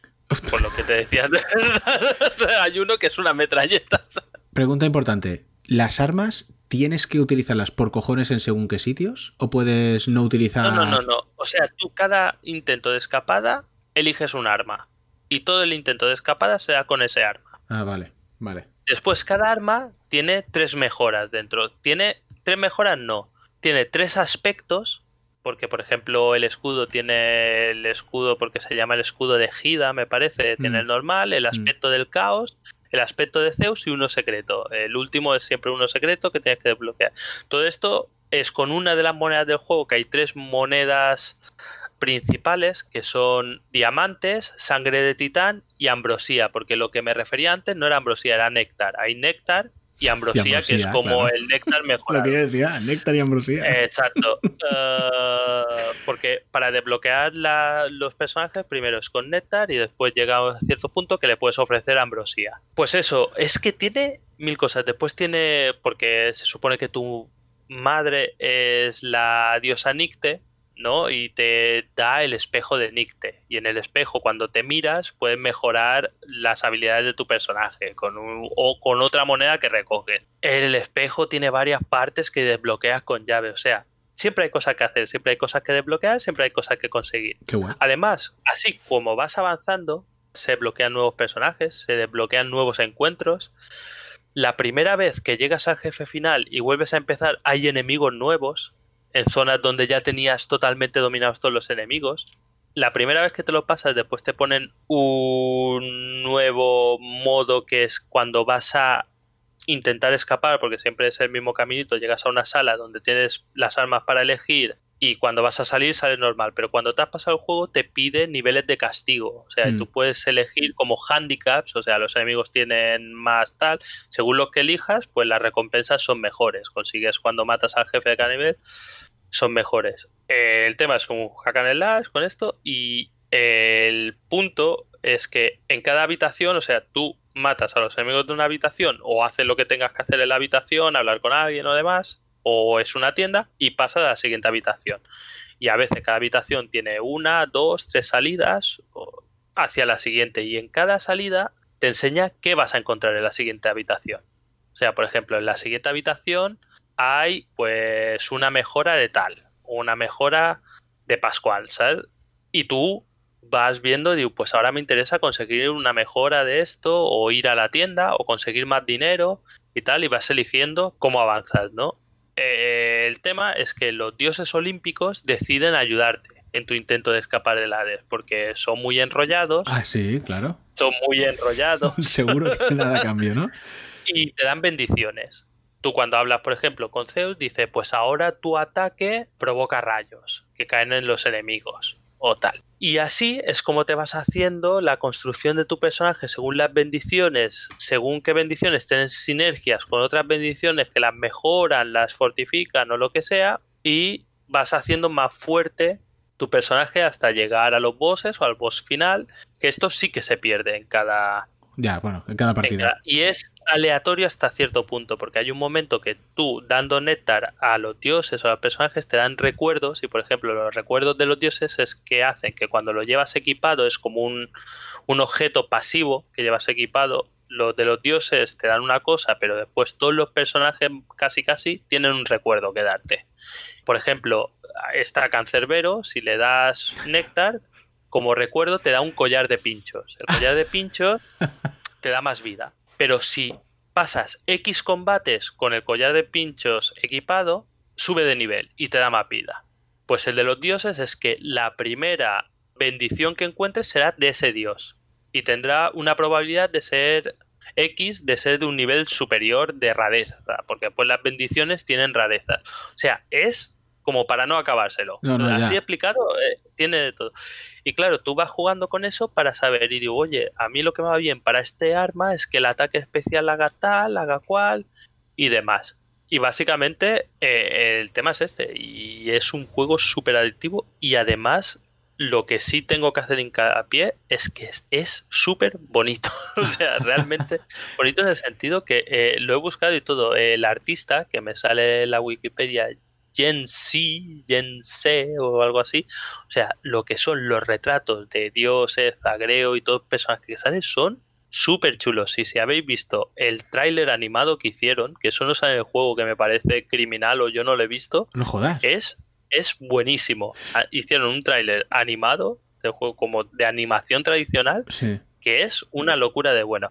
Por lo que te decía, hay uno que es una metralleta. pregunta importante. ¿Las armas tienes que utilizarlas por cojones en según qué sitios? ¿O puedes no utilizar...? No, no, no, no. O sea, tú cada intento de escapada eliges un arma. Y todo el intento de escapada se da con ese arma. Ah, vale, vale. Después, cada arma tiene tres mejoras dentro. Tiene tres mejoras, no. Tiene tres aspectos. Porque, por ejemplo, el escudo tiene el escudo porque se llama el escudo de Gida, me parece. Tiene Mm. el normal, el aspecto del caos, el aspecto de Zeus y uno secreto. El último es siempre uno secreto que tienes que desbloquear. Todo esto es con una de las monedas del juego, que hay tres monedas principales que son diamantes, sangre de titán y ambrosía, porque lo que me refería antes no era ambrosía, era néctar. Hay néctar y ambrosía, que es como el néctar mejor. Lo que decía, néctar y ambrosía. Exacto. Eh, porque para desbloquear la- los personajes, primero es con néctar y después llega a cierto punto que le puedes ofrecer ambrosía. Pues eso, es que tiene mil cosas. Después tiene, porque se supone que tu madre es la diosa Nicte, ¿no? Y te da el espejo de Nicte. Y en el espejo, cuando te miras, puedes mejorar las habilidades de tu personaje con un- o con otra moneda que recoges. El espejo tiene varias partes que desbloqueas con llave. O sea, siempre hay cosas que hacer, siempre hay cosas que desbloquear, siempre hay cosas que conseguir. Qué. Además, así como vas avanzando, se bloquean nuevos personajes, se desbloquean nuevos encuentros. La primera vez que llegas al jefe final y vuelves a empezar, hay enemigos nuevos en zonas donde ya tenías totalmente dominados todos los enemigos. La primera vez que te lo pasas, después te ponen un nuevo modo que es cuando vas a intentar escapar, porque siempre es el mismo caminito, llegas a una sala donde tienes las armas para elegir y cuando vas a salir sale normal, pero cuando te has pasado el juego te pide niveles de castigo, o sea, Mm. tú puedes elegir como handicaps, o sea, los enemigos tienen más tal, según lo que elijas, pues las recompensas son mejores, consigues cuando matas al jefe de cada nivel, son mejores. Eh, el tema es como un hack and slash con esto y el punto es que en cada habitación, o sea, tú matas a los enemigos de una habitación o haces lo que tengas que hacer en la habitación, hablar con alguien o demás, o es una tienda y pasas a la siguiente habitación. Y a veces cada habitación tiene una, dos, tres salidas hacia la siguiente y en cada salida te enseña qué vas a encontrar en la siguiente habitación. O sea, por ejemplo, en la siguiente habitación hay pues una mejora de tal, una mejora de Pascual, ¿sabes? Y tú vas viendo y digo, pues ahora me interesa conseguir una mejora de esto o ir a la tienda o conseguir más dinero y tal y vas eligiendo cómo avanzas, ¿no? Eh, el tema es que los dioses olímpicos deciden ayudarte en tu intento de escapar del Hades porque son muy enrollados, Ah, sí, claro. son muy enrollados Seguro que nada cambio, ¿no? y te dan bendiciones. Tú cuando hablas, por ejemplo, con Zeus, dice, pues ahora tu ataque provoca rayos que caen en los enemigos o tal. Y así es como te vas haciendo la construcción de tu personaje según las bendiciones, según qué bendiciones tienen sinergias con otras bendiciones que las mejoran, las fortifican o lo que sea, y vas haciendo más fuerte tu personaje hasta llegar a los bosses o al boss final, que esto sí que se pierde en cada, Ya, bueno, en cada partida. Y es aleatorio hasta cierto punto, porque hay un momento que tú, dando néctar a los dioses o a los personajes, te dan recuerdos, y por ejemplo, los recuerdos de los dioses es que hacen que cuando lo llevas equipado es como un, un objeto pasivo que llevas equipado. Los de los dioses te dan una cosa, pero después todos los personajes casi casi tienen un recuerdo que darte. Por ejemplo, está Cancerbero, si le das néctar, como recuerdo te da un collar de pinchos. El collar de pinchos te da más vida. Pero si pasas X combates con el collar de pinchos equipado, sube de nivel y te da más vida. Pues el de los dioses es que la primera bendición que encuentres será de ese dios. Y tendrá una probabilidad de ser X, de ser de un nivel superior de rareza. Porque pues las bendiciones tienen rarezas. O sea, es como para no acabárselo. No, no, Así explicado, eh, tiene de todo. Y claro, tú vas jugando con eso para saber y digo, oye, a mí lo que me va bien para este arma es que el ataque especial haga tal, haga cual y demás. Y básicamente eh, el tema es este. Y es un juego súper adictivo y además lo que sí tengo que hacer hincapié es que es- súper bonito. o sea, realmente bonito en el sentido que eh, lo he buscado y todo. El artista que me sale en la Wikipedia, Jen C, Jen C o algo así. O sea, lo que son los retratos de dioses, Zagreo y todos los personajes que salen son súper chulos. Y si habéis visto el tráiler animado que hicieron, que eso no sale en el juego, que me parece criminal o yo no lo he visto, No jodas. es, es buenísimo. Ah, Hicieron un tráiler animado del juego como de animación tradicional Sí. que es una locura de bueno.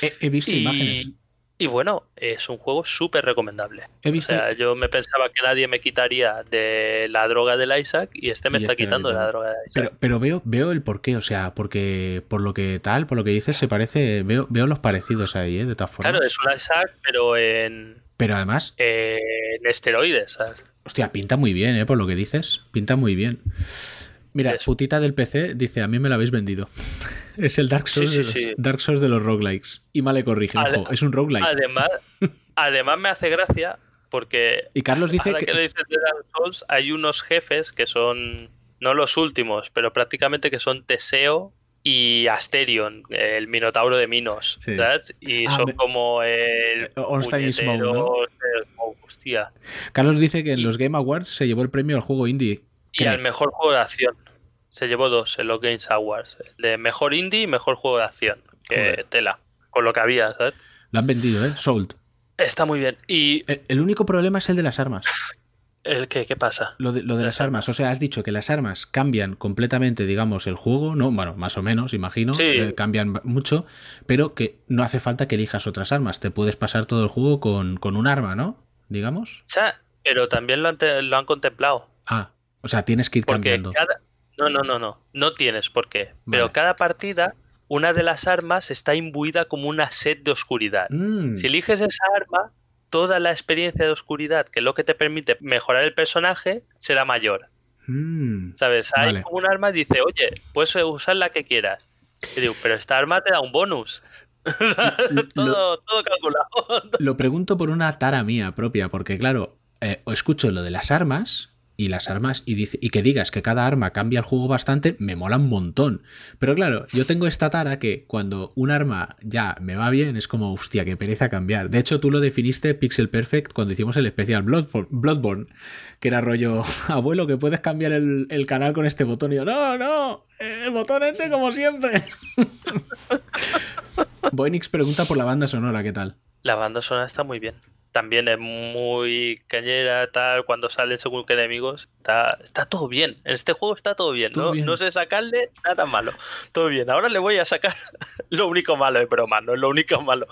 He, he visto imágenes. Y, bueno, es un juego súper recomendable. He O visto. sea, yo me pensaba que nadie me quitaría de la droga del Isaac y este me Y está este quitando de la droga de Isaac. Pero, pero veo, veo el porqué, o sea, porque por lo que tal, por lo que dices, se parece, veo, veo los parecidos ahí, ¿eh? de todas formas. claro, es un Isaac, pero en, Pero además, en esteroides, ¿sabes? hostia, pinta muy bien, ¿eh? Por lo que dices, pinta muy bien. Mira, Eso. putita del PC dice, a mí me lo habéis vendido. es el Dark Souls, Sí, de, sí, los. Dark Souls de los roguelikes. Y mal le corrigen, Ade- ojo, es un roguelike. Además, además me hace gracia porque y Carlos dice que, que... lo dices de Dark Souls, hay unos jefes que son, no los últimos, pero prácticamente que son Teseo y Asterion, el Minotauro de Minos, Sí. ¿sabes? Y Ah, son me- como el Ornstein Smoke, ¿no? Smoke, hostia. Carlos dice que en los Game Awards se llevó el premio al juego indie. Y al mejor juego de acción. Se llevó dos en los Games Awards. De mejor indie y mejor juego de acción. Que tela. Con lo que había, ¿sabes? Lo han vendido, ¿eh? Sold. Está muy bien. ¿Y El, el único problema es el de las armas. el qué, qué pasa? Lo de, lo de las armas. O sea, has dicho que las armas cambian completamente, digamos, el juego, ¿no? Bueno, más o menos, imagino. Sí. eh, cambian mucho, pero que no hace falta que elijas otras armas. Te puedes pasar todo el juego con, con un arma, ¿no? Digamos. O sea, pero también lo han, lo han contemplado. Ah, o sea, tienes que ir Porque cambiando. cada. No, no, no, no. No tienes por qué. Pero cada partida, una de las armas está imbuida como una sed de oscuridad. Mm, Si eliges esa arma, toda la experiencia de oscuridad, que es lo que te permite mejorar el personaje, será mayor. mm. ¿Sabes? Hay Vale. como un arma y dice, oye, puedes usar la que quieras. Y digo, pero esta arma te da un bonus. Lo- todo, todo calculado. Lo pregunto por una tara mía propia, porque claro, eh, escucho lo de las armas y las armas y, dice, y que digas que cada arma cambia el juego bastante, me mola un montón. Pero claro, yo tengo esta tara que cuando un arma ya me va bien es como, hostia, qué pereza cambiar. De hecho, tú lo definiste Pixel Perfect cuando hicimos el especial Bloodborne, que era rollo, abuelo, que puedes cambiar el, canal con este botón. Y yo, no, no, el botón este como siempre. Boenix pregunta por la banda sonora, ¿qué tal? La banda sonora está muy bien. También es muy cañera, tal, cuando salen según qué enemigos. Está, está todo bien. En este juego está todo bien. Todo ¿no? bien. no sé sacarle nada malo. Todo bien. Ahora le voy a sacar lo único malo, es broma, no es lo único malo.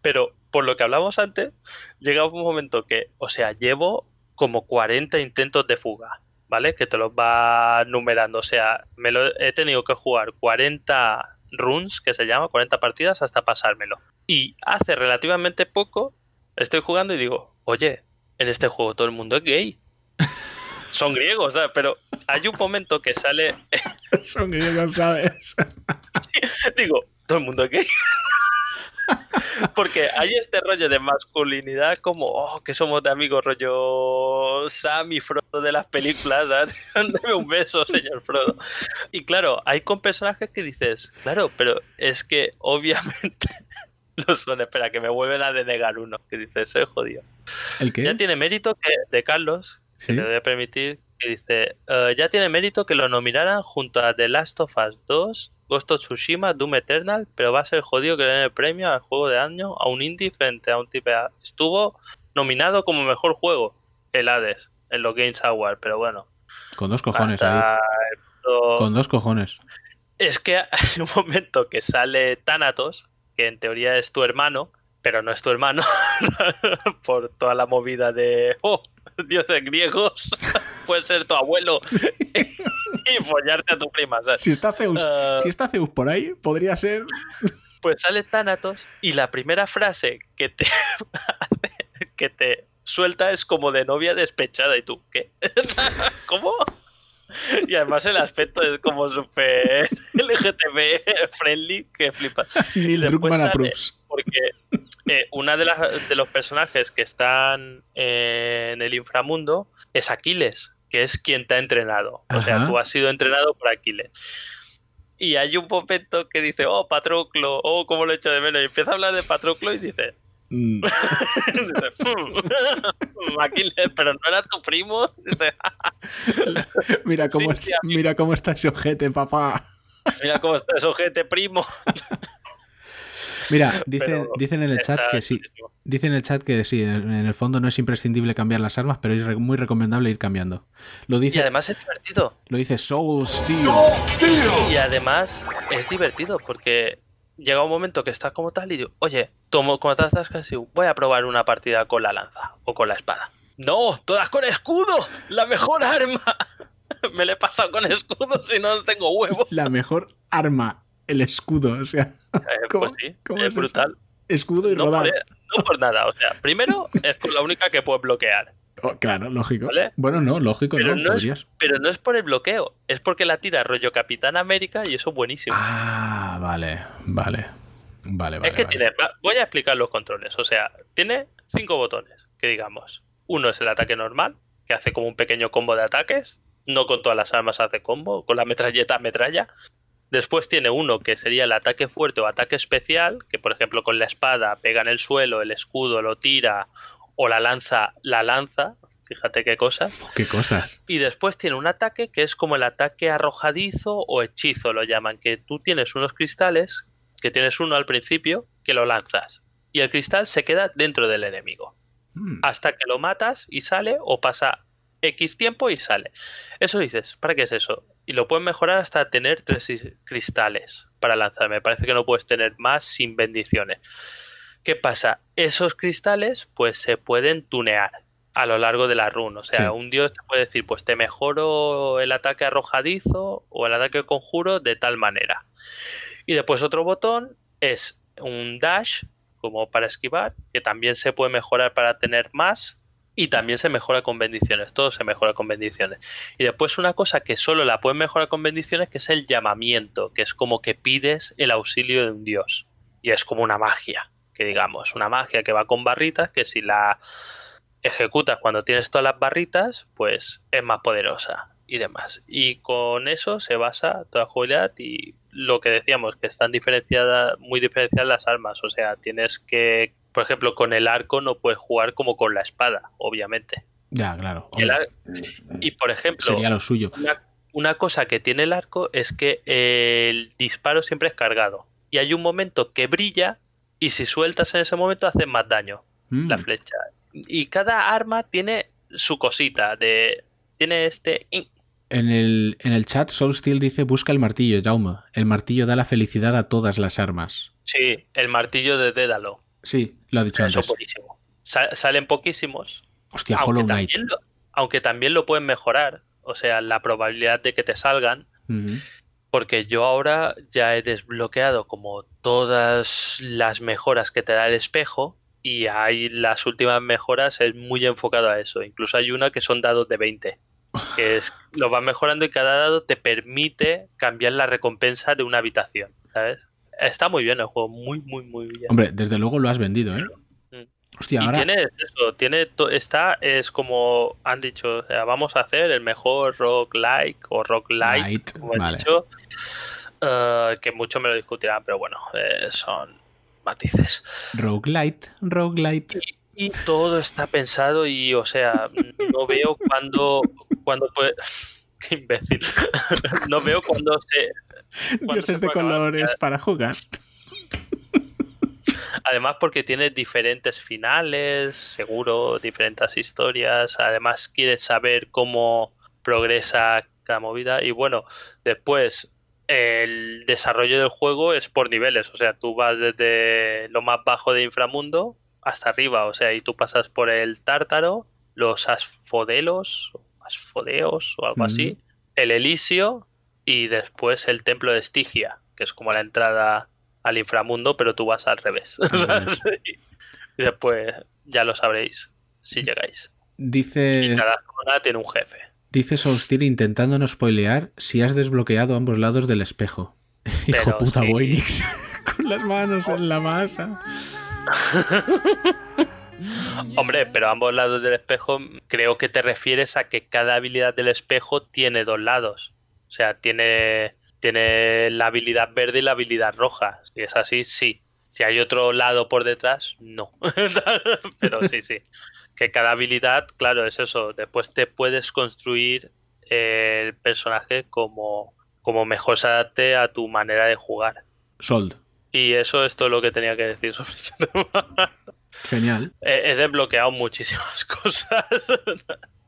Pero por lo que hablamos antes, llega un momento que, o sea, llevo como 40 intentos de fuga, ¿vale? Que te los va numerando. O sea, me lo he tenido que jugar 40 runs, que se llama, 40 partidas hasta pasármelo. Y hace relativamente poco estoy jugando y digo, oye, en este juego todo el mundo es gay. Son griegos, ¿sabes? Pero hay un momento que sale, Son griegos, ¿sabes? digo, todo el mundo es gay. Porque hay este rollo de masculinidad como, oh, que somos de amigos, rollo Sam y Frodo de las películas. Dame un beso, señor Frodo. Y claro, hay con personajes que dices, claro, pero es que obviamente lo son. Espera, que me vuelven a denegar uno, que dices, soy jodido. ¿El qué? Ya tiene mérito que de Carlos, ¿Sí? que le voy a permitir, que dice, "Eh, ya tiene mérito que lo nominaran junto a The Last of Us 2, Ghost of Tsushima, Doom Eternal, pero va a ser jodido que le den el premio al juego de año a un indie frente a un tipo Estuvo nominado como mejor juego, el Hades, en los Games Awards, pero bueno. Con dos cojones ahí. Con dos cojones. Es que hay un momento que sale Thanatos, que en teoría es tu hermano, pero no es tu hermano, por toda la movida de, oh, dioses griegos, puede ser tu abuelo y follarte a tu prima, ¿sabes? Si está Zeus, Ah. si está Zeus por ahí, podría ser. Pues sale Thanatos y la primera frase que te, que te suelta es como de novia despechada y tú, ¿qué? ¿Cómo? Y además el aspecto es como súper LGTB friendly que flipas. Neil Después sale-. Porque eh, una de, las, de los personajes que están eh, en el inframundo es Aquiles, que es quien te ha entrenado. O sea, tú has sido entrenado por Aquiles. Y hay un momento que dice, oh, Patroclo, oh, cómo lo echo de menos. Y empieza a hablar de Patroclo y dice, Mm. dice, "Hmm, Aquiles, pero no era tu primo. Mira cómo, Sí, es- mira cómo está ese ojete, papá. mira cómo está ese ojete primo. Mira, dicen, Pero dicen en el chat Está que sí. chulísimo. Dicen en el chat que sí, en el fondo no es imprescindible cambiar las armas, pero es re- muy recomendable ir cambiando. Lo Y dice, además es divertido. lo dice Soul Steel. Y además es divertido porque llega un momento que está como tal y digo, oye, tomo como estás casi, voy a probar una partida con la lanza o con la espada. No, todas con escudo, la mejor arma. Me le he pasado con escudo si no tengo huevo. La mejor arma, el escudo. O sea, Eh, ¿Cómo- pues sí, es eso? Escudo y No por, rodar. no por nada, o sea, primero es con la única que puedes bloquear. Oh, claro, lógico. ¿Vale? Bueno, no, lógico, Pero no, no, es, pero no es por el bloqueo, es porque la tira rollo Capitán América y eso es buenísimo. Ah, vale, vale. Vale, vale. es que vale. tiene, voy a explicar los controles. O sea, tiene cinco botones, que digamos. Uno es el ataque normal, que hace como un pequeño combo de ataques. No con todas las armas hace combo, con la metralleta metralla. Después tiene uno que sería el ataque fuerte o ataque especial, que por ejemplo con la espada pega en el suelo, el escudo lo tira, o la lanza, la lanza. Fíjate qué cosas. Qué cosas. Y después tiene un ataque que es como el ataque arrojadizo o hechizo, lo llaman, que tú tienes unos cristales, que tienes uno al principio, que lo lanzas. Y el cristal se queda dentro del enemigo. Mm, Hasta que lo matas y sale, o pasa X tiempo y sale. Eso dices, ¿para qué es eso? Y lo puedes mejorar hasta tener tres is- cristales para lanzar. Me parece que no puedes tener más sin bendiciones. ¿Qué pasa? Esos cristales, pues se pueden tunear a lo largo de la run. O sea, Sí. un dios te puede decir, pues te mejoro el ataque arrojadizo o el ataque conjuro de tal manera. Y después otro botón es un dash, como para esquivar, que también se puede mejorar para tener más. Y también se mejora con bendiciones, todo se mejora con bendiciones. Y después una cosa que solo la puedes mejorar con bendiciones, que es el llamamiento, que es como que pides el auxilio de un dios. Y es como una magia, que digamos, una magia que va con barritas, que si la ejecutas cuando tienes todas las barritas, pues es más poderosa y demás. Y con eso se basa toda jugabilidad y lo que decíamos, que están diferenciadas, muy diferenciadas las armas. O sea, tienes que, por ejemplo, con el arco no puedes jugar como con la espada, obviamente. Ya, claro. Y, el por ejemplo, sería lo suyo. una, una cosa que tiene el arco es que el disparo siempre es cargado. Y hay un momento que brilla y si sueltas en ese momento hace más daño Mm, la flecha. Y cada arma tiene su cosita de... Tiene este... En el, en el chat, Soul Steel dice: Busca el martillo, Jaume. El martillo da la felicidad a todas las armas. Sí, el martillo de Dédalo. Sí, lo ha dicho antes. salen poquísimos. Hostia, aunque, Hollow Knight. también lo, aunque también lo pueden mejorar. O sea, la probabilidad de que te salgan. Porque yo ahora ya he desbloqueado como todas las mejoras que te da el espejo. Y hay las últimas mejoras es muy enfocado a eso. Incluso hay una que son dados de 20. Que es, lo vas mejorando y cada dado te permite cambiar la recompensa de una habitación. ¿Sabes? Está muy bien el juego, muy, muy, muy bien. Hombre, desde luego lo has vendido, ¿eh? Mm. Hostia, Y ahora. tiene eso, tiene está, es como han dicho, o sea, vamos a hacer el mejor rock like o rock light, Light, como han dicho, eh, que muchos me lo discutirán, pero bueno, eh, son matices. Roguelite, roguelite. Y, y todo está pensado y, o sea, no veo cuando, cuando puede... Qué imbécil. no veo cuando se... Dioses de acabar, colores para jugar. Además porque tiene diferentes finales, seguro, diferentes historias. Además quieres saber cómo progresa cada movida. Y bueno, después el desarrollo del juego es por niveles. O sea, tú vas desde lo más bajo de inframundo hasta arriba. O sea, y tú pasas por el tártaro, los asfodelos, asfodeos o algo así, el Elisio y después el templo de Estigia, que es como la entrada al inframundo, pero tú vas al revés. Y después ya lo sabréis si llegáis. Y Dice, cada zona tiene un jefe. dice Soul Steel intentando no spoilear si has desbloqueado ambos lados del espejo. Hijo puta, sí. Boinix. Con las manos en la masa. Hombre, pero a ambos lados del espejo creo que te refieres a que cada habilidad del espejo tiene dos lados. O sea, tiene, tiene la habilidad verde y la habilidad roja. Si es así, sí. Si hay otro lado por detrás, no. pero sí, sí. Que cada habilidad, claro, es eso. Después te puedes construir el personaje como, como mejor se adapte a tu manera de jugar. Sold. Y eso es todo lo que tenía que decir sobre este tema. Genial. He, he desbloqueado muchísimas cosas.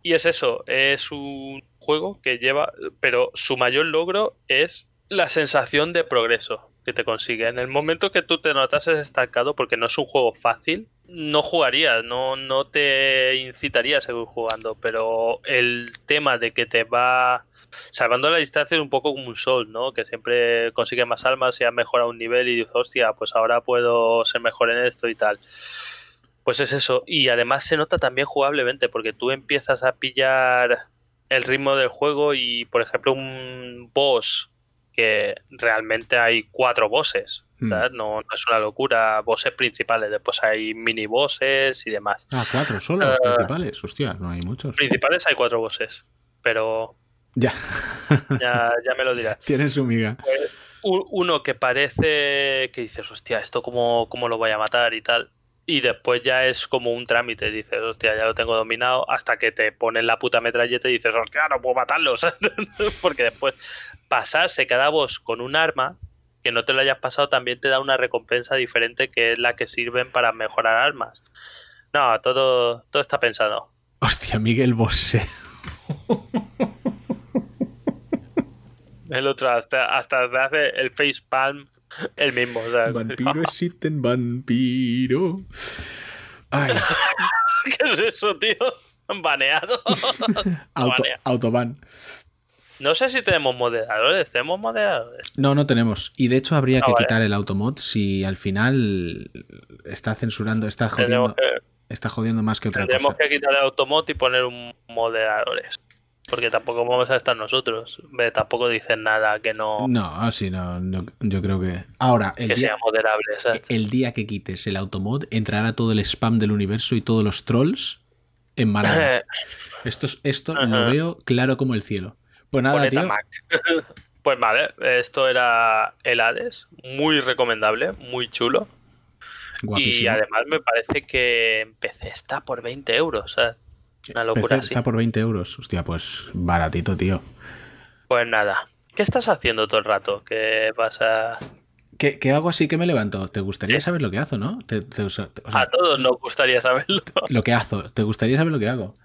Y es eso, es un juego que lleva, pero su mayor logro es la sensación de progreso que te consigue. En el momento que tú te notas estancado, porque no es un juego fácil, no jugarías, no, no te incitaría a seguir jugando, pero el tema de que te va salvando la distancia es un poco como un sol, ¿no? Que siempre consigue más almas y ha mejorado un nivel y dices, hostia, pues ahora puedo ser mejor en esto y tal Pues es eso. Y además se nota también jugablemente, porque tú empiezas a pillar el ritmo del juego y, por ejemplo, un boss que realmente hay cuatro bosses. Hmm. No, no es una locura. Bosses principales, después hay mini bosses y demás. Ah, cuatro solo, Eh, principales. Hostia, no hay muchos. Principales hay cuatro bosses, pero Ya. ya, ya me lo dirás. Tienen su miga. Un- Uno que parece que dices, hostia, ¿esto cómo, cómo lo voy a matar y tal? Y después ya es como un trámite, dices, hostia, ya lo tengo dominado, hasta que te ponen la puta metralleta y dices, hostia, no puedo matarlos. Porque después pasarse cada boss con un arma que no te lo hayas pasado también te da una recompensa diferente que es la que sirven para mejorar armas. No, todo, todo está pensado. Hostia, Miguel Bosé. El otro hasta, hasta hace el facepalm el mismo. o sea, Vampiro existen, vampiro. Ay, ¿Qué es eso, tío? Baneado. auto, Banea. autoban. No sé si tenemos moderadores. ¿Tenemos moderadores? No, no tenemos. Y de hecho habría Ah, que vale. quitar el automod si al final está censurando, está jodiendo, que, está jodiendo más que otra tendremos cosa. que quitar el automot y poner un moderadores. Porque tampoco vamos a estar nosotros. Tampoco dicen nada que no No, sí, no, no, yo creo que. Ahora, el que día, sea moderable. ¿sabes? el día que quites el automod, entrará todo el spam del universo y todos los trolls en manada. Esto, es- esto lo veo claro como el cielo. Pues nada, Boneta tío. Mac. pues vale, esto era el Hades. Muy recomendable, muy chulo. Y además me parece que en PC está por 20 euros. ¿sabes? Una locura PC está por 20 euros. Hostia, pues baratito, tío. Pues nada. ¿Qué estás haciendo todo el rato? ¿Qué pasa? ¿Qué, qué hago así que me levanto? ¿Te gustaría Sí. saber lo que hago, no? Te- te- o sea, o sea, A todos nos gustaría saberlo. lo que hago. ¿Te gustaría saber lo que hago?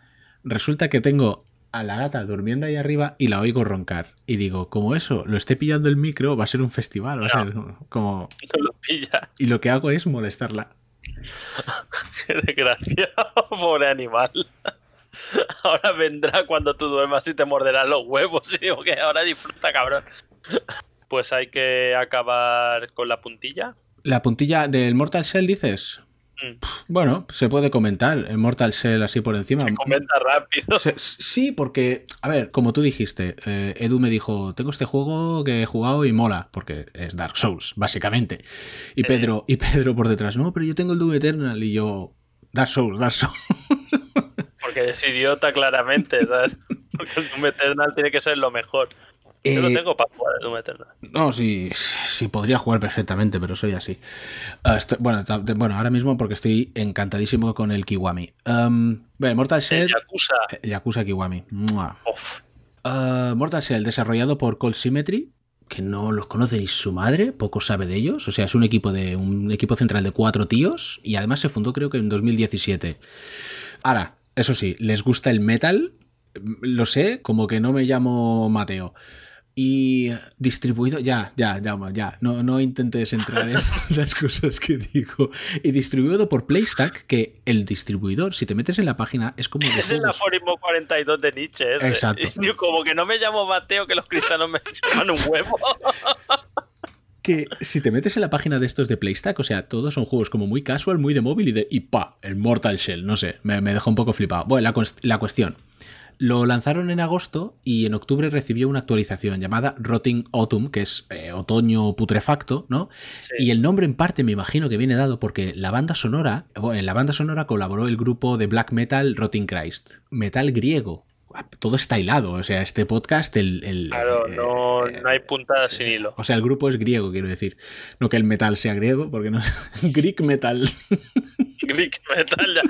Resulta que tengo a la gata durmiendo ahí arriba y la oigo roncar. Y digo, como eso, lo esté pillando el micro, va a ser un festival. Va a ser como... No lo pilla. Y lo que hago es molestarla. Qué desgraciado. Pobre animal. Ahora vendrá cuando tú duermas y te morderán los huevos. Y digo que ahora disfruta, cabrón. Pues hay que acabar con la puntilla. La puntilla del Mortal Shell, dices. Mm. Bueno, se puede comentar el Mortal Shell así por encima. Se comenta rápido. Se- Sí, porque, a ver, como tú dijiste, eh, Edu me dijo, tengo este juego que he jugado y mola, porque es Dark Souls, básicamente. Y Sí. Pedro, y Pedro por detrás, no, pero yo tengo el Doom Eternal y yo, Dark Souls, Dark Souls. Porque es idiota claramente, ¿sabes? Porque el Doom Eternal tiene que ser lo mejor. Yo lo Eh, tengo para jugar el Doom Eternal. No, sí, sí, podría jugar perfectamente, pero soy así. Ah, estoy- bueno, bueno, ahora mismo porque estoy encantadísimo con el Kiwami. Um, bueno, Mortal El Shell... Yakuza. eh, Yakuza Kiwami. Ah, Mortal Shell, desarrollado por Cold Symmetry, que no los conoce ni su madre, poco sabe de ellos. O sea, es un equipo de un equipo central de cuatro tíos y además se fundó creo que en 2017. Ahora, eso sí, les gusta el metal, lo sé, como que no me llamo Mateo. Y distribuido, ya, ya, ya, ya, no, no intentes entrar en las cosas que digo. Y distribuido por Playstack, que el distribuidor, si te metes en la página, es como... Es el aforismo 42 de Nietzsche. ese. Exacto. Y como que no me llamo Mateo, que los cristianos me llaman un huevo. Que si te metes en la página de estos de Playstack, o sea, todos son juegos como muy casual, muy de móvil y de. Y pa, el Mortal Shell, no sé, me, me dejó un poco flipado. Bueno, la, la cuestión. Lo lanzaron en agosto y en octubre recibió una actualización llamada Rotting Autumn, que es eh, otoño putrefacto, ¿no? Sí. Y el nombre en parte me imagino que viene dado porque la banda sonora, bueno, en la banda sonora colaboró el grupo de black metal Rotting Christ, metal griego. Todo está hilado, o sea, este podcast, el... el- Claro, eh, no, no hay puntada sin hilo. o sea, el grupo es griego, quiero decir. No que el metal sea griego, porque no es Greek metal. Greek metal ya,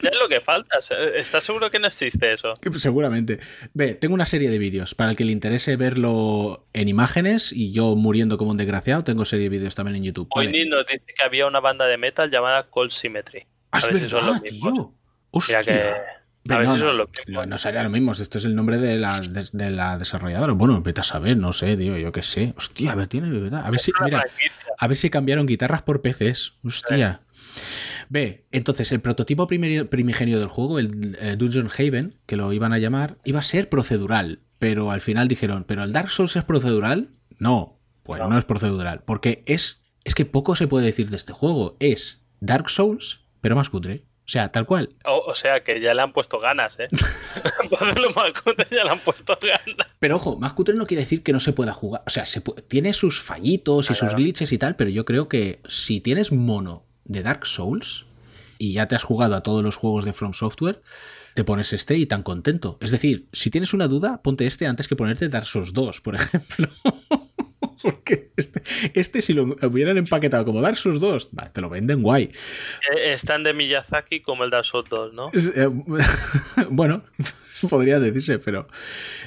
ya es lo que falta. ¿Estás seguro que no existe eso? Seguramente. Ve, tengo una serie de vídeos. Para el que le interese verlo en imágenes y yo muriendo como un desgraciado, tengo serie de vídeos también en YouTube. Hoy Vale. Nos dice que había una banda de metal llamada Cold Symmetry. Ah, A es si son los tío. Hostia. Mira que. A ver no, no, son los mismos. no, no sería lo mismo. Esto es el nombre de la, de, de la desarrolladora. Bueno, vete a saber, no sé, tío, yo qué sé. Hostia, a ver, tiene verdad. A ver si, Es mira. A ver si cambiaron guitarras por PCs. Hostia. Ve, entonces el prototipo primigenio del juego, el eh, Dungeon Haven, que lo iban a llamar, iba a ser procedural. Pero al final dijeron, ¿pero el Dark Souls es procedural? No, pues no, No. es procedural. Porque es, es que poco se puede decir de este juego. Es Dark Souls, pero más cutre. O sea, tal cual. O, o sea, que ya le han puesto ganas, ¿eh? Más cutre, ya le han puesto ganas. Pero ojo, más cutre no quiere decir que no se pueda jugar. O sea, se tiene sus fallitos y sus glitches y tal, pero yo creo que si tienes mono de Dark Souls y ya te has jugado a todos los juegos de From Software, te pones este y tan contento. Es decir, si tienes una duda, ponte este antes que ponerte Dark Souls 2, por ejemplo. Porque este, este, si lo hubieran empaquetado como Dark Souls 2, va, te lo venden guay. Eh, Están de Miyazaki como el Dark Souls 2, ¿no? Eh, bueno, podría decirse, pero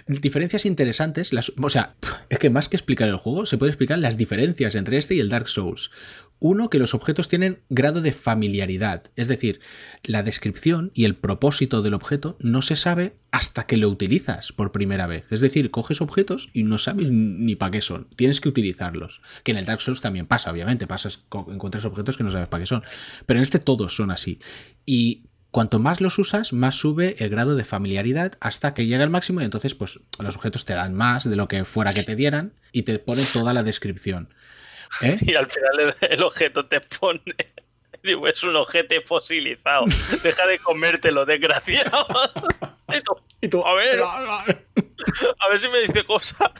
diferencias interesantes. Las, o sea, es que más que explicar el juego, se puede explicar las diferencias entre este y el Dark Souls. Uno, que los objetos tienen grado de familiaridad, es decir, la descripción y el propósito del objeto no se sabe hasta que lo utilizas por primera vez. Es decir, coges objetos y no sabes ni para qué son, tienes que utilizarlos. Que en el Dark Souls también pasa, obviamente, pasas, encuentras objetos que no sabes para qué son. Pero en este todos son así. Y cuanto más los usas, más sube el grado de familiaridad hasta que llega al máximo y entonces pues los objetos te dan más de lo que fuera que te dieran y te ponen toda la descripción. ¿Eh? Y al final el, objeto te pone. Digo, es un ojete fosilizado. Deja de comértelo, desgraciado. Y tú, Y tú, a ver, a ver si me dice cosas.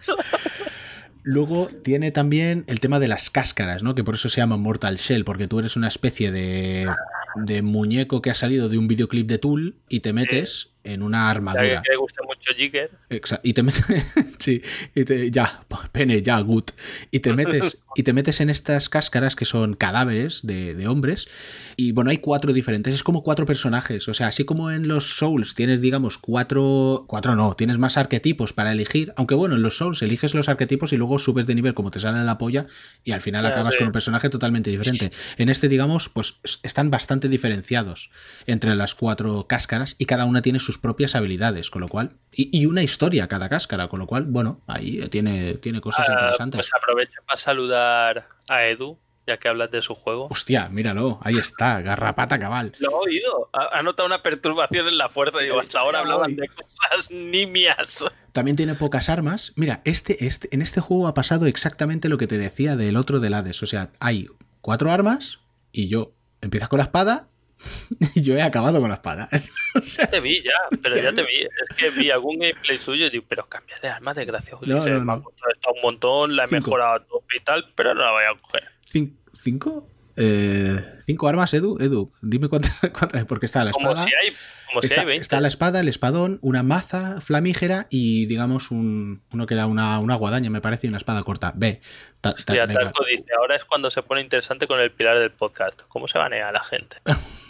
Luego tiene también el tema de las cáscaras, ¿no? Que por eso se llama Mortal Shell, porque tú eres una especie de, de muñeco que ha salido de un videoclip de Tool y te metes en una armadura. que le gusta mucho Jigger. Exa- y te metes sí, y te- ya, pene, ya, good. Y te metes y te metes en estas cáscaras que son cadáveres de, de hombres y bueno, hay cuatro diferentes, es como cuatro personajes, o sea, así como en los Souls tienes digamos cuatro, cuatro no, tienes más arquetipos para elegir, aunque bueno, en los Souls eliges los arquetipos y luego subes de nivel como te sale en la polla y al final acabas sí. con un personaje totalmente diferente. En este digamos, pues es- están bastante diferenciados entre las cuatro cáscaras y cada una tiene sus propias habilidades, con lo cual y, y una historia cada cáscara, con lo cual, bueno, ahí tiene, tiene cosas Ah, interesantes. pues aprovecha para saludar a Edu, ya que hablas de su juego. Hostia, míralo, ahí está, garrapata cabal. Lo he oído. Ha, ha notado una perturbación en la fuerza. Digo, hasta ahora hablaban de cosas nimias. También tiene pocas armas. Mira, este, este, en este juego ha pasado exactamente lo que te decía del otro del Hades. O sea, hay cuatro armas y yo empiezas con la espada yo he acabado con la espada. O sea, Te vi ya, pero ya a te vi. Es que vi algún gameplay suyo y digo, pero cambia de arma, desgraciado. No, no, me ha costado un montón, la he Cinco. mejorado a y tal, pero no la voy a coger. cin- ¿Cinco? Eh, ¿Cinco armas, Edu? Edu, dime cuántas, cuántas porque está la Como espada. si hay, como si Está, hay 20. está la espada, el espadón, una maza flamígera y digamos un, uno que era una, una guadaña, me parece, y una espada corta. B. Ta- ta- Hostia, dice, ahora es cuando se pone interesante con el pilar del podcast. ¿Cómo se banea la gente?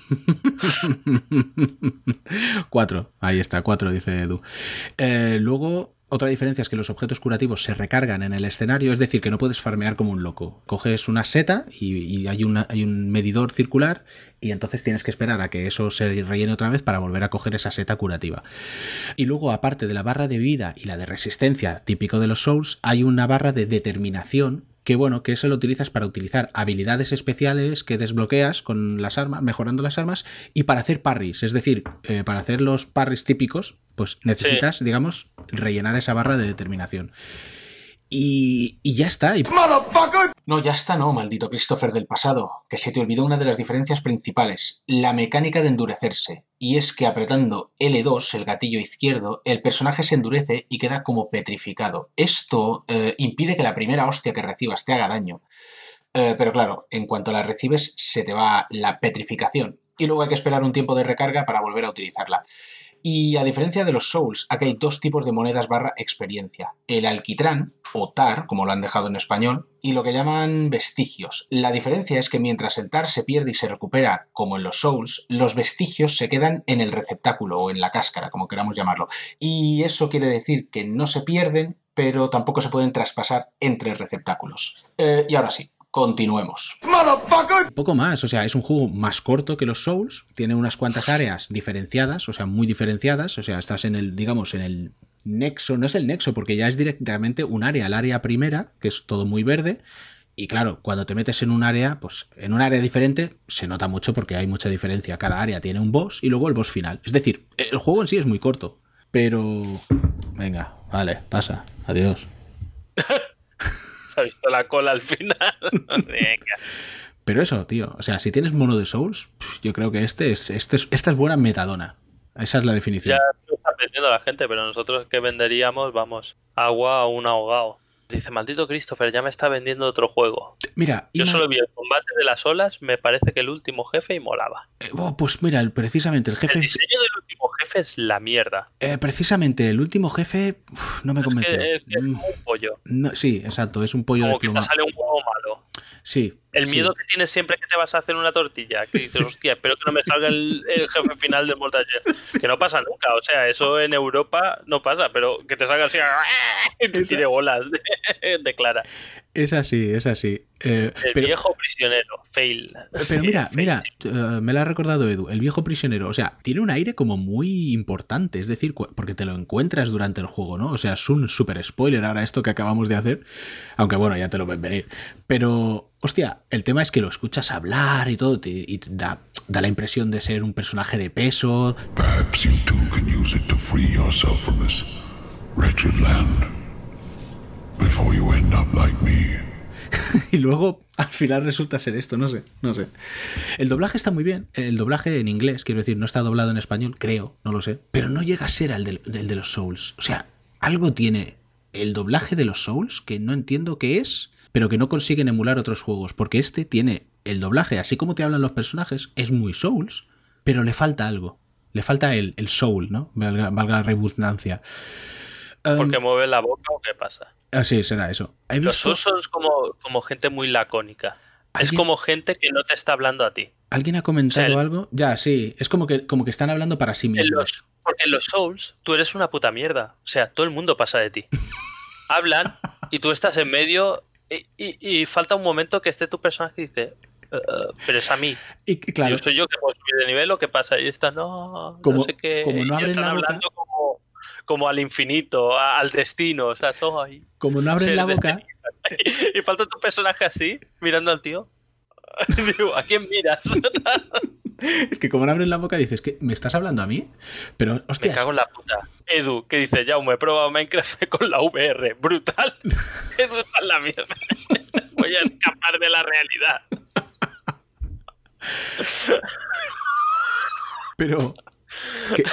cuatro, ahí está, cuatro, dice Edu. Eh, luego, otra diferencia es que los objetos curativos se recargan en el escenario, es decir, que no puedes farmear como un loco. Coges una seta y, hay, hay un medidor circular y entonces tienes que esperar a que eso se rellene otra vez para volver a coger esa seta curativa. Y luego, aparte de la barra de vida y la de resistencia típico de los Souls, hay una barra de determinación que bueno, que eso lo utilizas para utilizar habilidades especiales que desbloqueas con las armas, mejorando las armas, y para hacer parries, es decir, eh, para hacer los parries típicos, pues necesitas, digamos, rellenar esa barra de determinación. Y, y ya está. Y Motherfucker! No, ya está, no, maldito Christopher del pasado, que se te olvidó una de las diferencias principales, la mecánica de endurecerse. Y es que apretando L2, el gatillo izquierdo, el personaje se endurece y queda como petrificado. Esto eh, impide que la primera hostia que recibas te haga daño. Eh, pero claro, en cuanto la recibes, se te va la petrificación. Y luego hay que esperar un tiempo de recarga para volver a utilizarla. Y a diferencia de los Souls, aquí hay dos tipos de monedas barra experiencia. El alquitrán, o tar, como lo han dejado en español, y lo que llaman vestigios. La diferencia es que mientras el tar se pierde y se recupera, como en los Souls, los vestigios se quedan en el receptáculo o en la cáscara, como queramos llamarlo. Y eso quiere decir que no se pierden, pero tampoco se pueden traspasar entre receptáculos. Eh, y ahora sí, continuemos. Motherfucker! poco más, o sea, es un juego más corto que los Souls, tiene unas cuantas áreas diferenciadas, o sea, muy diferenciadas, o sea, estás en el, digamos, en el nexo, no es el nexo, porque ya es directamente un área, el área primera, que es todo muy verde, y claro, cuando te metes en un área, pues en un área diferente se nota mucho porque hay mucha diferencia. Cada área tiene un boss y luego el boss final. Es decir, el juego en sí es muy corto. Pero... Venga, vale, pasa. Adiós. Ha visto la cola al final. Venga. Pero eso, tío, o sea, si tienes mono de Souls, yo creo que este es, este es, esta es buena metadona. Esa es la definición. Ya lo está aprendiendo la gente, pero nosotros que venderíamos, vamos, agua a un ahogado. Dice, maldito Christopher, ya me está vendiendo otro juego. Mira, Yo solo vi el combate de las olas, me parece que el último jefe y molaba. eh, oh, pues mira, el- precisamente el El jefe, diseño del último jefe es la mierda. eh, precisamente el último jefe, uf, no me Es convenció. es que es Mm, un pollo. no, sí, exacto, es un pollo de que te sale un huevo malo. Sí. El sí. miedo que tienes siempre que te vas a hacer una tortilla. Que dices, hostia, espero que no me salga el, el jefe final del Mortal Kombat". Que no pasa nunca. O sea, eso en Europa no pasa, pero que te salga así y te tire bolas de, de Clara. Es así, es así. Eh, El pero, viejo prisionero, fail. pero Sí, mira, fail, mira, sí. eh, me lo ha recordado Edu, el viejo prisionero. O sea, tiene un aire como muy importante, es decir, porque te lo encuentras durante el juego, ¿no? O sea, es un super spoiler ahora esto que acabamos de hacer, aunque bueno, ya te lo ven venir. Pero, hostia, el tema es que lo escuchas hablar y todo, te- y da, da la impresión de ser un personaje de peso, Perhaps you too can use it to free yourself from this wretched land before you end up like me. y luego al final resulta ser esto, no sé, no sé. El doblaje está muy bien, el doblaje en inglés, quiero decir, no está doblado en español, creo, no lo sé, pero no llega a ser el el de los Souls. O sea, algo tiene el doblaje de los Souls que no entiendo qué es, pero que no consiguen emular otros juegos, porque este tiene el doblaje, así como te hablan los personajes, es muy Souls, pero le falta algo. Le falta el, el soul, ¿no? Valga, valga la redundancia. Um, Porque mueve la boca o qué pasa. Ah, sí, será eso. Los son como, como gente muy lacónica. Es ¿Alguien- como gente que no te está hablando a ti. ¿Alguien ha comentado O sea, el- algo? Ya, sí. Es como que, como que están hablando para sí En mismos. los, porque en los Souls tú eres una puta mierda. O sea, todo el mundo pasa de ti. Hablan y tú estás en medio y, y- y falta un momento que esté tu personaje y dice, "Eh, pero es a mí. Y que, claro, Yo soy yo que puedo subir de nivel o qué pasa. Y está, no, Como- no sé qué. como no y abren están la boca- hablando como, como al infinito, a- al destino. O sea, soy. como no abren ser la boca, Y falta tu personaje así, mirando al tío. Digo, ¿a quién miras? es que como no abren la boca dices que me estás hablando a mí, pero Me hostia, cago en la puta. Edu, que dice, ya me he probado Minecraft con la VR. Brutal. Edu está en la mierda. Voy a escapar de la realidad. pero que-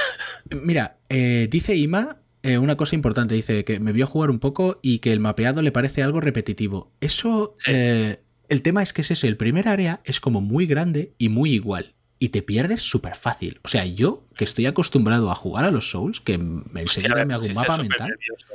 mira, eh, dice Ima eh, una cosa importante, dice que me vio jugar un poco y que el mapeado le parece algo repetitivo. Eso, eh, el tema es que es ese, el primer área es como muy grande y muy igual. Y te pierdes súper fácil. O sea, yo que estoy acostumbrado a jugar a los Souls, que m- enseguida me hago un mapa mental. nervioso.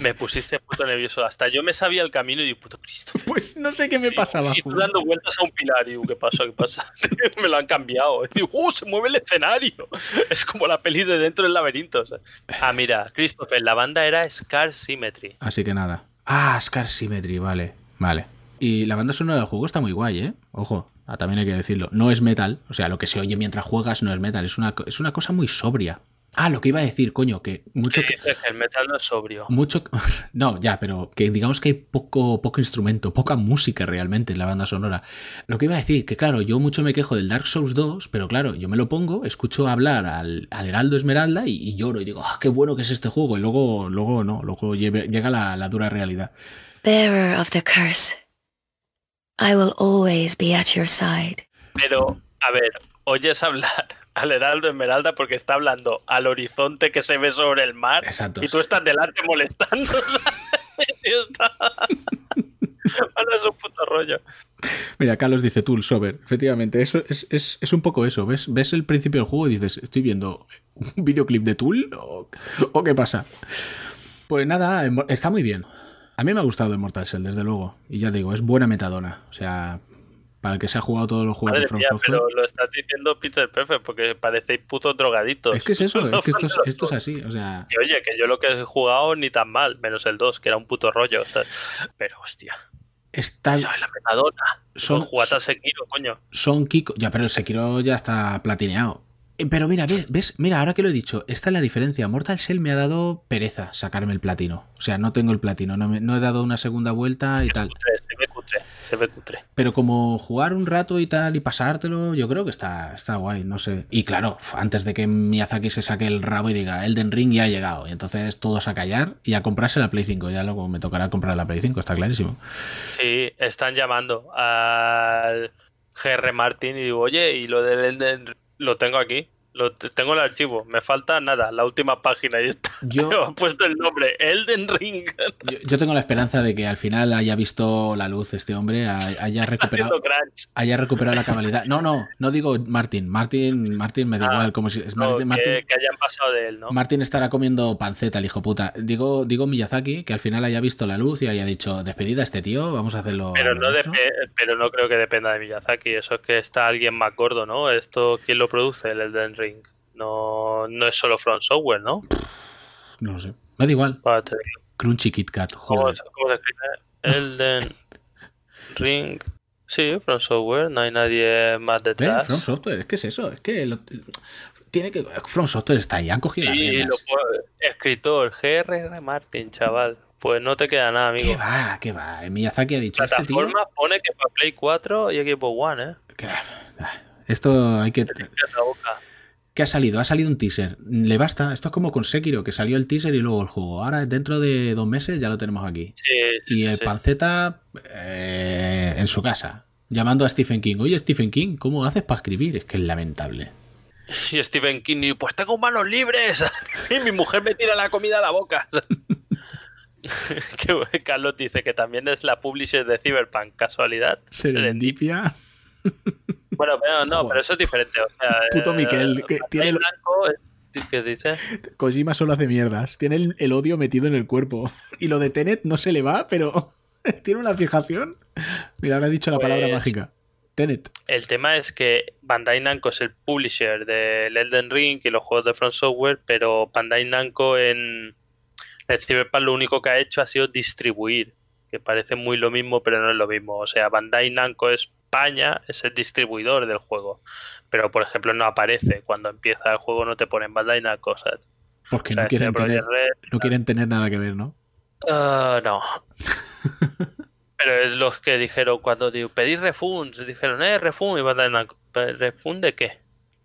Me pusiste puto nervioso. Hasta yo me sabía el camino y digo, puto Cristo. Pues no sé qué me pasaba. Y tú dando vueltas a un pilar y digo, ¿qué pasa? ¿Qué pasa? me lo han cambiado. Y digo, ¡uh! Se mueve el escenario. Es como la peli de dentro del laberinto. o sea. Ah, mira, Christopher, la banda era Scar Symmetry. Así que nada. Ah, Scar Symmetry, vale. Vale. Y la banda sonora del juego está muy guay, ¿eh? Ojo, ah, también hay que decirlo. No es metal, o sea, lo que se oye mientras juegas no es metal, es una, es una cosa muy sobria. Ah, lo que iba a decir, coño, que mucho... Que que- dice que el metal no es sobrio. mucho no ya pero que digamos que hay poco poco instrumento poca música realmente en la banda sonora lo que iba a decir que claro yo mucho me quejo del Dark Souls 2 pero claro yo me lo pongo escucho hablar al, al Heraldo Esmeralda y, y lloro y digo ah qué bueno que es este juego y luego luego no luego lleve- llega la, la dura realidad Bearer of the curse, I will always be at your side. Pero, a ver, oyes hablar al Heraldo Esmeralda porque está hablando al horizonte que se ve sobre el mar Exacto. y tú estás delante molestando. Ahora es un puto rollo. Mira, Carlos dice Tool Sober. Efectivamente, eso es, es- es un poco eso. ¿Ves? Ves el principio del juego y dices, ¿estoy viendo un videoclip de Tool? ¿O, o qué pasa? Pues nada, está muy bien. A mí me ha gustado Immortal Cell, desde luego. Y ya digo, es buena metadona. O sea, para el que se ha jugado todos los juegos Madre de From mía, Software. pero lo estás diciendo Pixel Perfect porque parecéis putos drogaditos. Es que es eso, es que esto es, esto es así. O sea, Y oye, que yo lo que he jugado ni tan mal, menos el 2, que era un puto rollo. o sea, pero hostia, está, ya, la metadona. Son- al Sekiro, coño. son Kiko. Ya, pero el Sekiro ya está platineado. Eh, Pero mira, ves, ves, mira, ahora que lo he dicho, esta es la diferencia. Mortal Shell me ha dado pereza sacarme el platino. O sea, no tengo el platino, no, me- no he dado una segunda vuelta y tal. Se ve cutre. Pero como jugar un rato y tal y pasártelo, yo creo que está, está guay, no sé. Y claro, antes de que Miyazaki se saque el rabo y diga Elden Ring ya ha llegado, y entonces todos a callar y a comprarse la Play 5. Ya luego me tocará comprar la Play 5, está clarísimo. Sí, están llamando al GR Martin y digo, oye, y lo del Elden Ring lo tengo aquí. Lo, tengo el archivo, me falta nada, la última página y está. Yo, he puesto el nombre, Elden Ring. Yo, yo, tengo la esperanza de que al final haya visto la luz este hombre, haya recuperado, haya recuperado la cabalidad. No, no, no digo Martin. Martin, Martin me da ah, igual, como si es no, Martin, que, que, hayan pasado de él, ¿no? Martin estará comiendo panceta, el hijo puta. Digo, digo Miyazaki, que al final haya visto la luz y haya dicho, despedida a este tío, vamos a hacerlo. Pero no, pero no creo que dependa de Miyazaki, eso es que está alguien más gordo, ¿no? Esto, ¿quién lo produce? El Elden Ring. No, no es solo Front Software, ¿no? No lo sé. Me da igual. Crunchy Kit Kat. ¿Cómo, ¿Cómo, se escribe? Elden Ring. Sí, From Software, no hay nadie más detrás. ¿Eh? From Software, es que es eso, es que lo, tiene que From Software está ahí, han cogido sí, las lo, Escritor, GR Martin, chaval. Pues no te queda nada, amigo. ¿Qué va? ¿Qué va? Miyazaki ha dicho este tío... pone que para Play 4 y Equipo One, ¿eh? Esto hay que... ¿Qué ha salido? Ha salido un teaser. Le basta. Esto es como con Sekiro, que salió el teaser y luego el juego. Ahora, dentro de dos meses, ya lo tenemos aquí. Sí, sí, y el sí. panceta eh, en su casa, llamando a Stephen King. Oye, Stephen King, ¿cómo haces para escribir? Es que es lamentable. Y Stephen King, pues tengo manos libres. y mi mujer me tira la comida a la boca. que Carlos dice que también es la publisher de Cyberpunk. ¿Casualidad? Serendipia. Bueno, pero no, Joder. pero eso es diferente. O sea, Puto Miquel, que tiene blanco, ¿Qué dice? Kojima solo hace mierdas. Tiene el, el, odio metido en el cuerpo. Y lo de Tenet no se le va, pero tiene una fijación. Mira, ahora he dicho la pues, palabra mágica. Tenet. El tema es que Bandai Namco es el publisher del Elden Ring y los juegos de Front Software, pero Bandai Namco en el Cyberpunk lo único que ha hecho ha sido distribuir, que parece muy lo mismo, pero no es lo mismo. O sea, Bandai Namco es España es el distribuidor del juego. Pero, por ejemplo, no aparece. Cuando empieza el juego no te ponen Bandai Namco. ¿sabes? Porque o sea, no, quieren tener, Red, no quieren tener nada que ver, ¿no? Uh, no. Pero es los que dijeron cuando digo, pedí refunds, dijeron, eh, refund y Bandai Namco. ¿Refund de qué?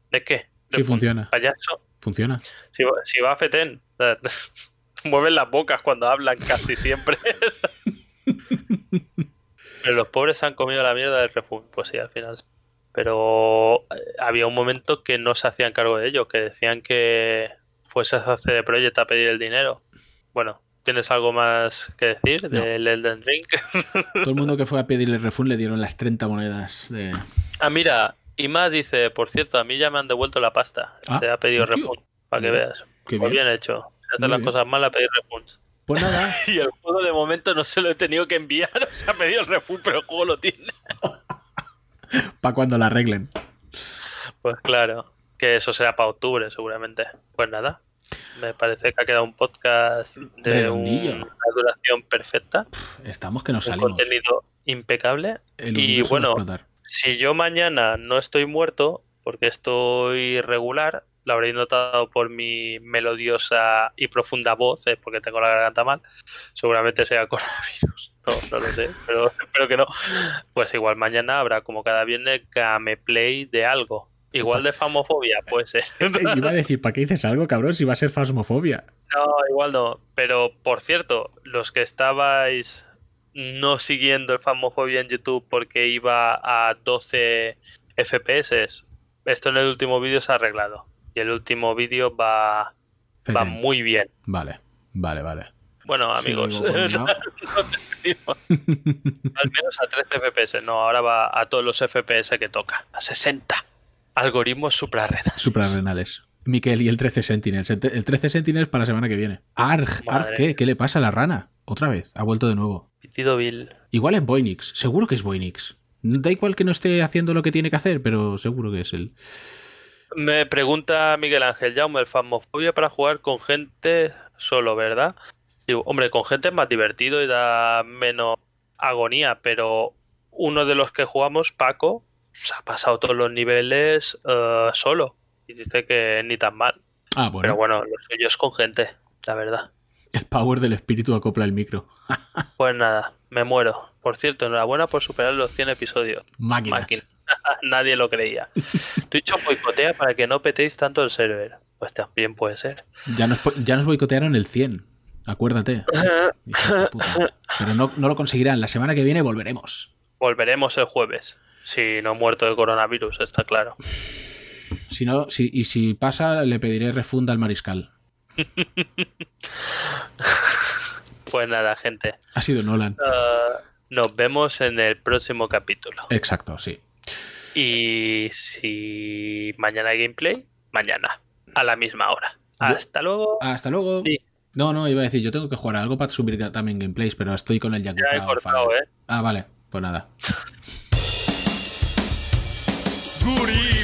¿De qué? Sí, funciona. ¿Payaso? Funciona. Si, si va a FETEN, mueven las bocas cuando hablan casi siempre. Pero los pobres han comido la mierda del refugio, pues sí, al final. Pero había un momento que no se hacían cargo de ello, que decían que fuese a CD Projekt a pedir el dinero. Bueno, ¿tienes algo más que decir No. del Elden Ring? Todo el mundo que fue a pedirle refund le dieron las 30 monedas de. ah, mira, Ima dice, por cierto, a mí ya me han devuelto la pasta. Ah, Se ha pedido refund, para que Muy veas. Qué Pues bien. bien hecho. Si haces Muy las bien. cosas mal, a pedir refund. Pues nada, Y el juego de momento no se lo he tenido que enviar, o sea, ha pedido el refund, pero el juego lo tiene. para cuando la arreglen. Pues claro, que eso será para octubre seguramente. Pues nada, me parece que ha quedado un podcast de una duración perfecta, Estamos que nos un salimos. contenido impecable. El y bueno, si yo mañana no estoy muerto, porque estoy regular, lo habréis notado por mi melodiosa y profunda voz, eh, porque tengo la garganta mal, seguramente sea coronavirus. No, no lo sé, pero espero que no. Pues igual mañana habrá, como cada viernes, gameplay de algo. Igual de famofobia, puede ser. Eh, Iba a decir, ¿para qué dices algo, cabrón? Si va a ser fasmofobia. No, igual no. Pero, por cierto, los que estabais no siguiendo el Famofobia en YouTube porque iba a 12 FPS, esto en el último vídeo se ha arreglado. Y el último vídeo va, va muy bien. Vale, vale, vale. Bueno, amigos, ¿no? al menos a 13 FPS. No, ahora va a todos los FPS que toca. A 60. Algoritmos suprarrenales. Suprarrenales. Miquel y el 13 Sentinels. El, el 13 Sentinels para la semana que viene. Arg, Arg, ¿qué? ¿Qué le pasa a la rana? Otra vez, ha vuelto de nuevo. Pitido Bill. Igual es Voynix, seguro que es Voynix. Da igual que no esté haciendo lo que tiene que hacer, pero seguro que es él. Me pregunta Miguel Ángel Jaume, el Famofobia para jugar con gente solo, ¿verdad? Digo, hombre, con gente es más divertido y da menos agonía, pero uno de los que jugamos, Paco, se ha pasado todos los niveles eh, solo y dice que ni tan mal. Ah, bueno. Pero bueno, lo suyo es con gente, la verdad. El power del espíritu acopla el micro. Pues nada, me muero. Por cierto, enhorabuena por superar los 100 episodios. Máquinas. Máquina. Nadie lo creía. Twitch os boicotea para que no petéis tanto el server. Pues también puede ser. Ya nos, ya nos boicotearon el 100. Acuérdate. Pero no, no lo conseguirán. La semana que viene volveremos. Volveremos el jueves. Si no muerto de coronavirus, está claro. Si no, si, y si pasa, le pediré refunda al mariscal. Pues nada, gente. Ha sido Nolan. Ah, nos vemos en el próximo capítulo. Exacto, sí. Y si mañana hay gameplay, mañana, a la misma hora. Hasta luego. Hasta luego. Sí. No, no, iba a decir, yo tengo que jugar algo para subir también gameplays, pero estoy con el Yakuza. Ya he cortado. ¿eh? Ah, vale. Pues nada. Guri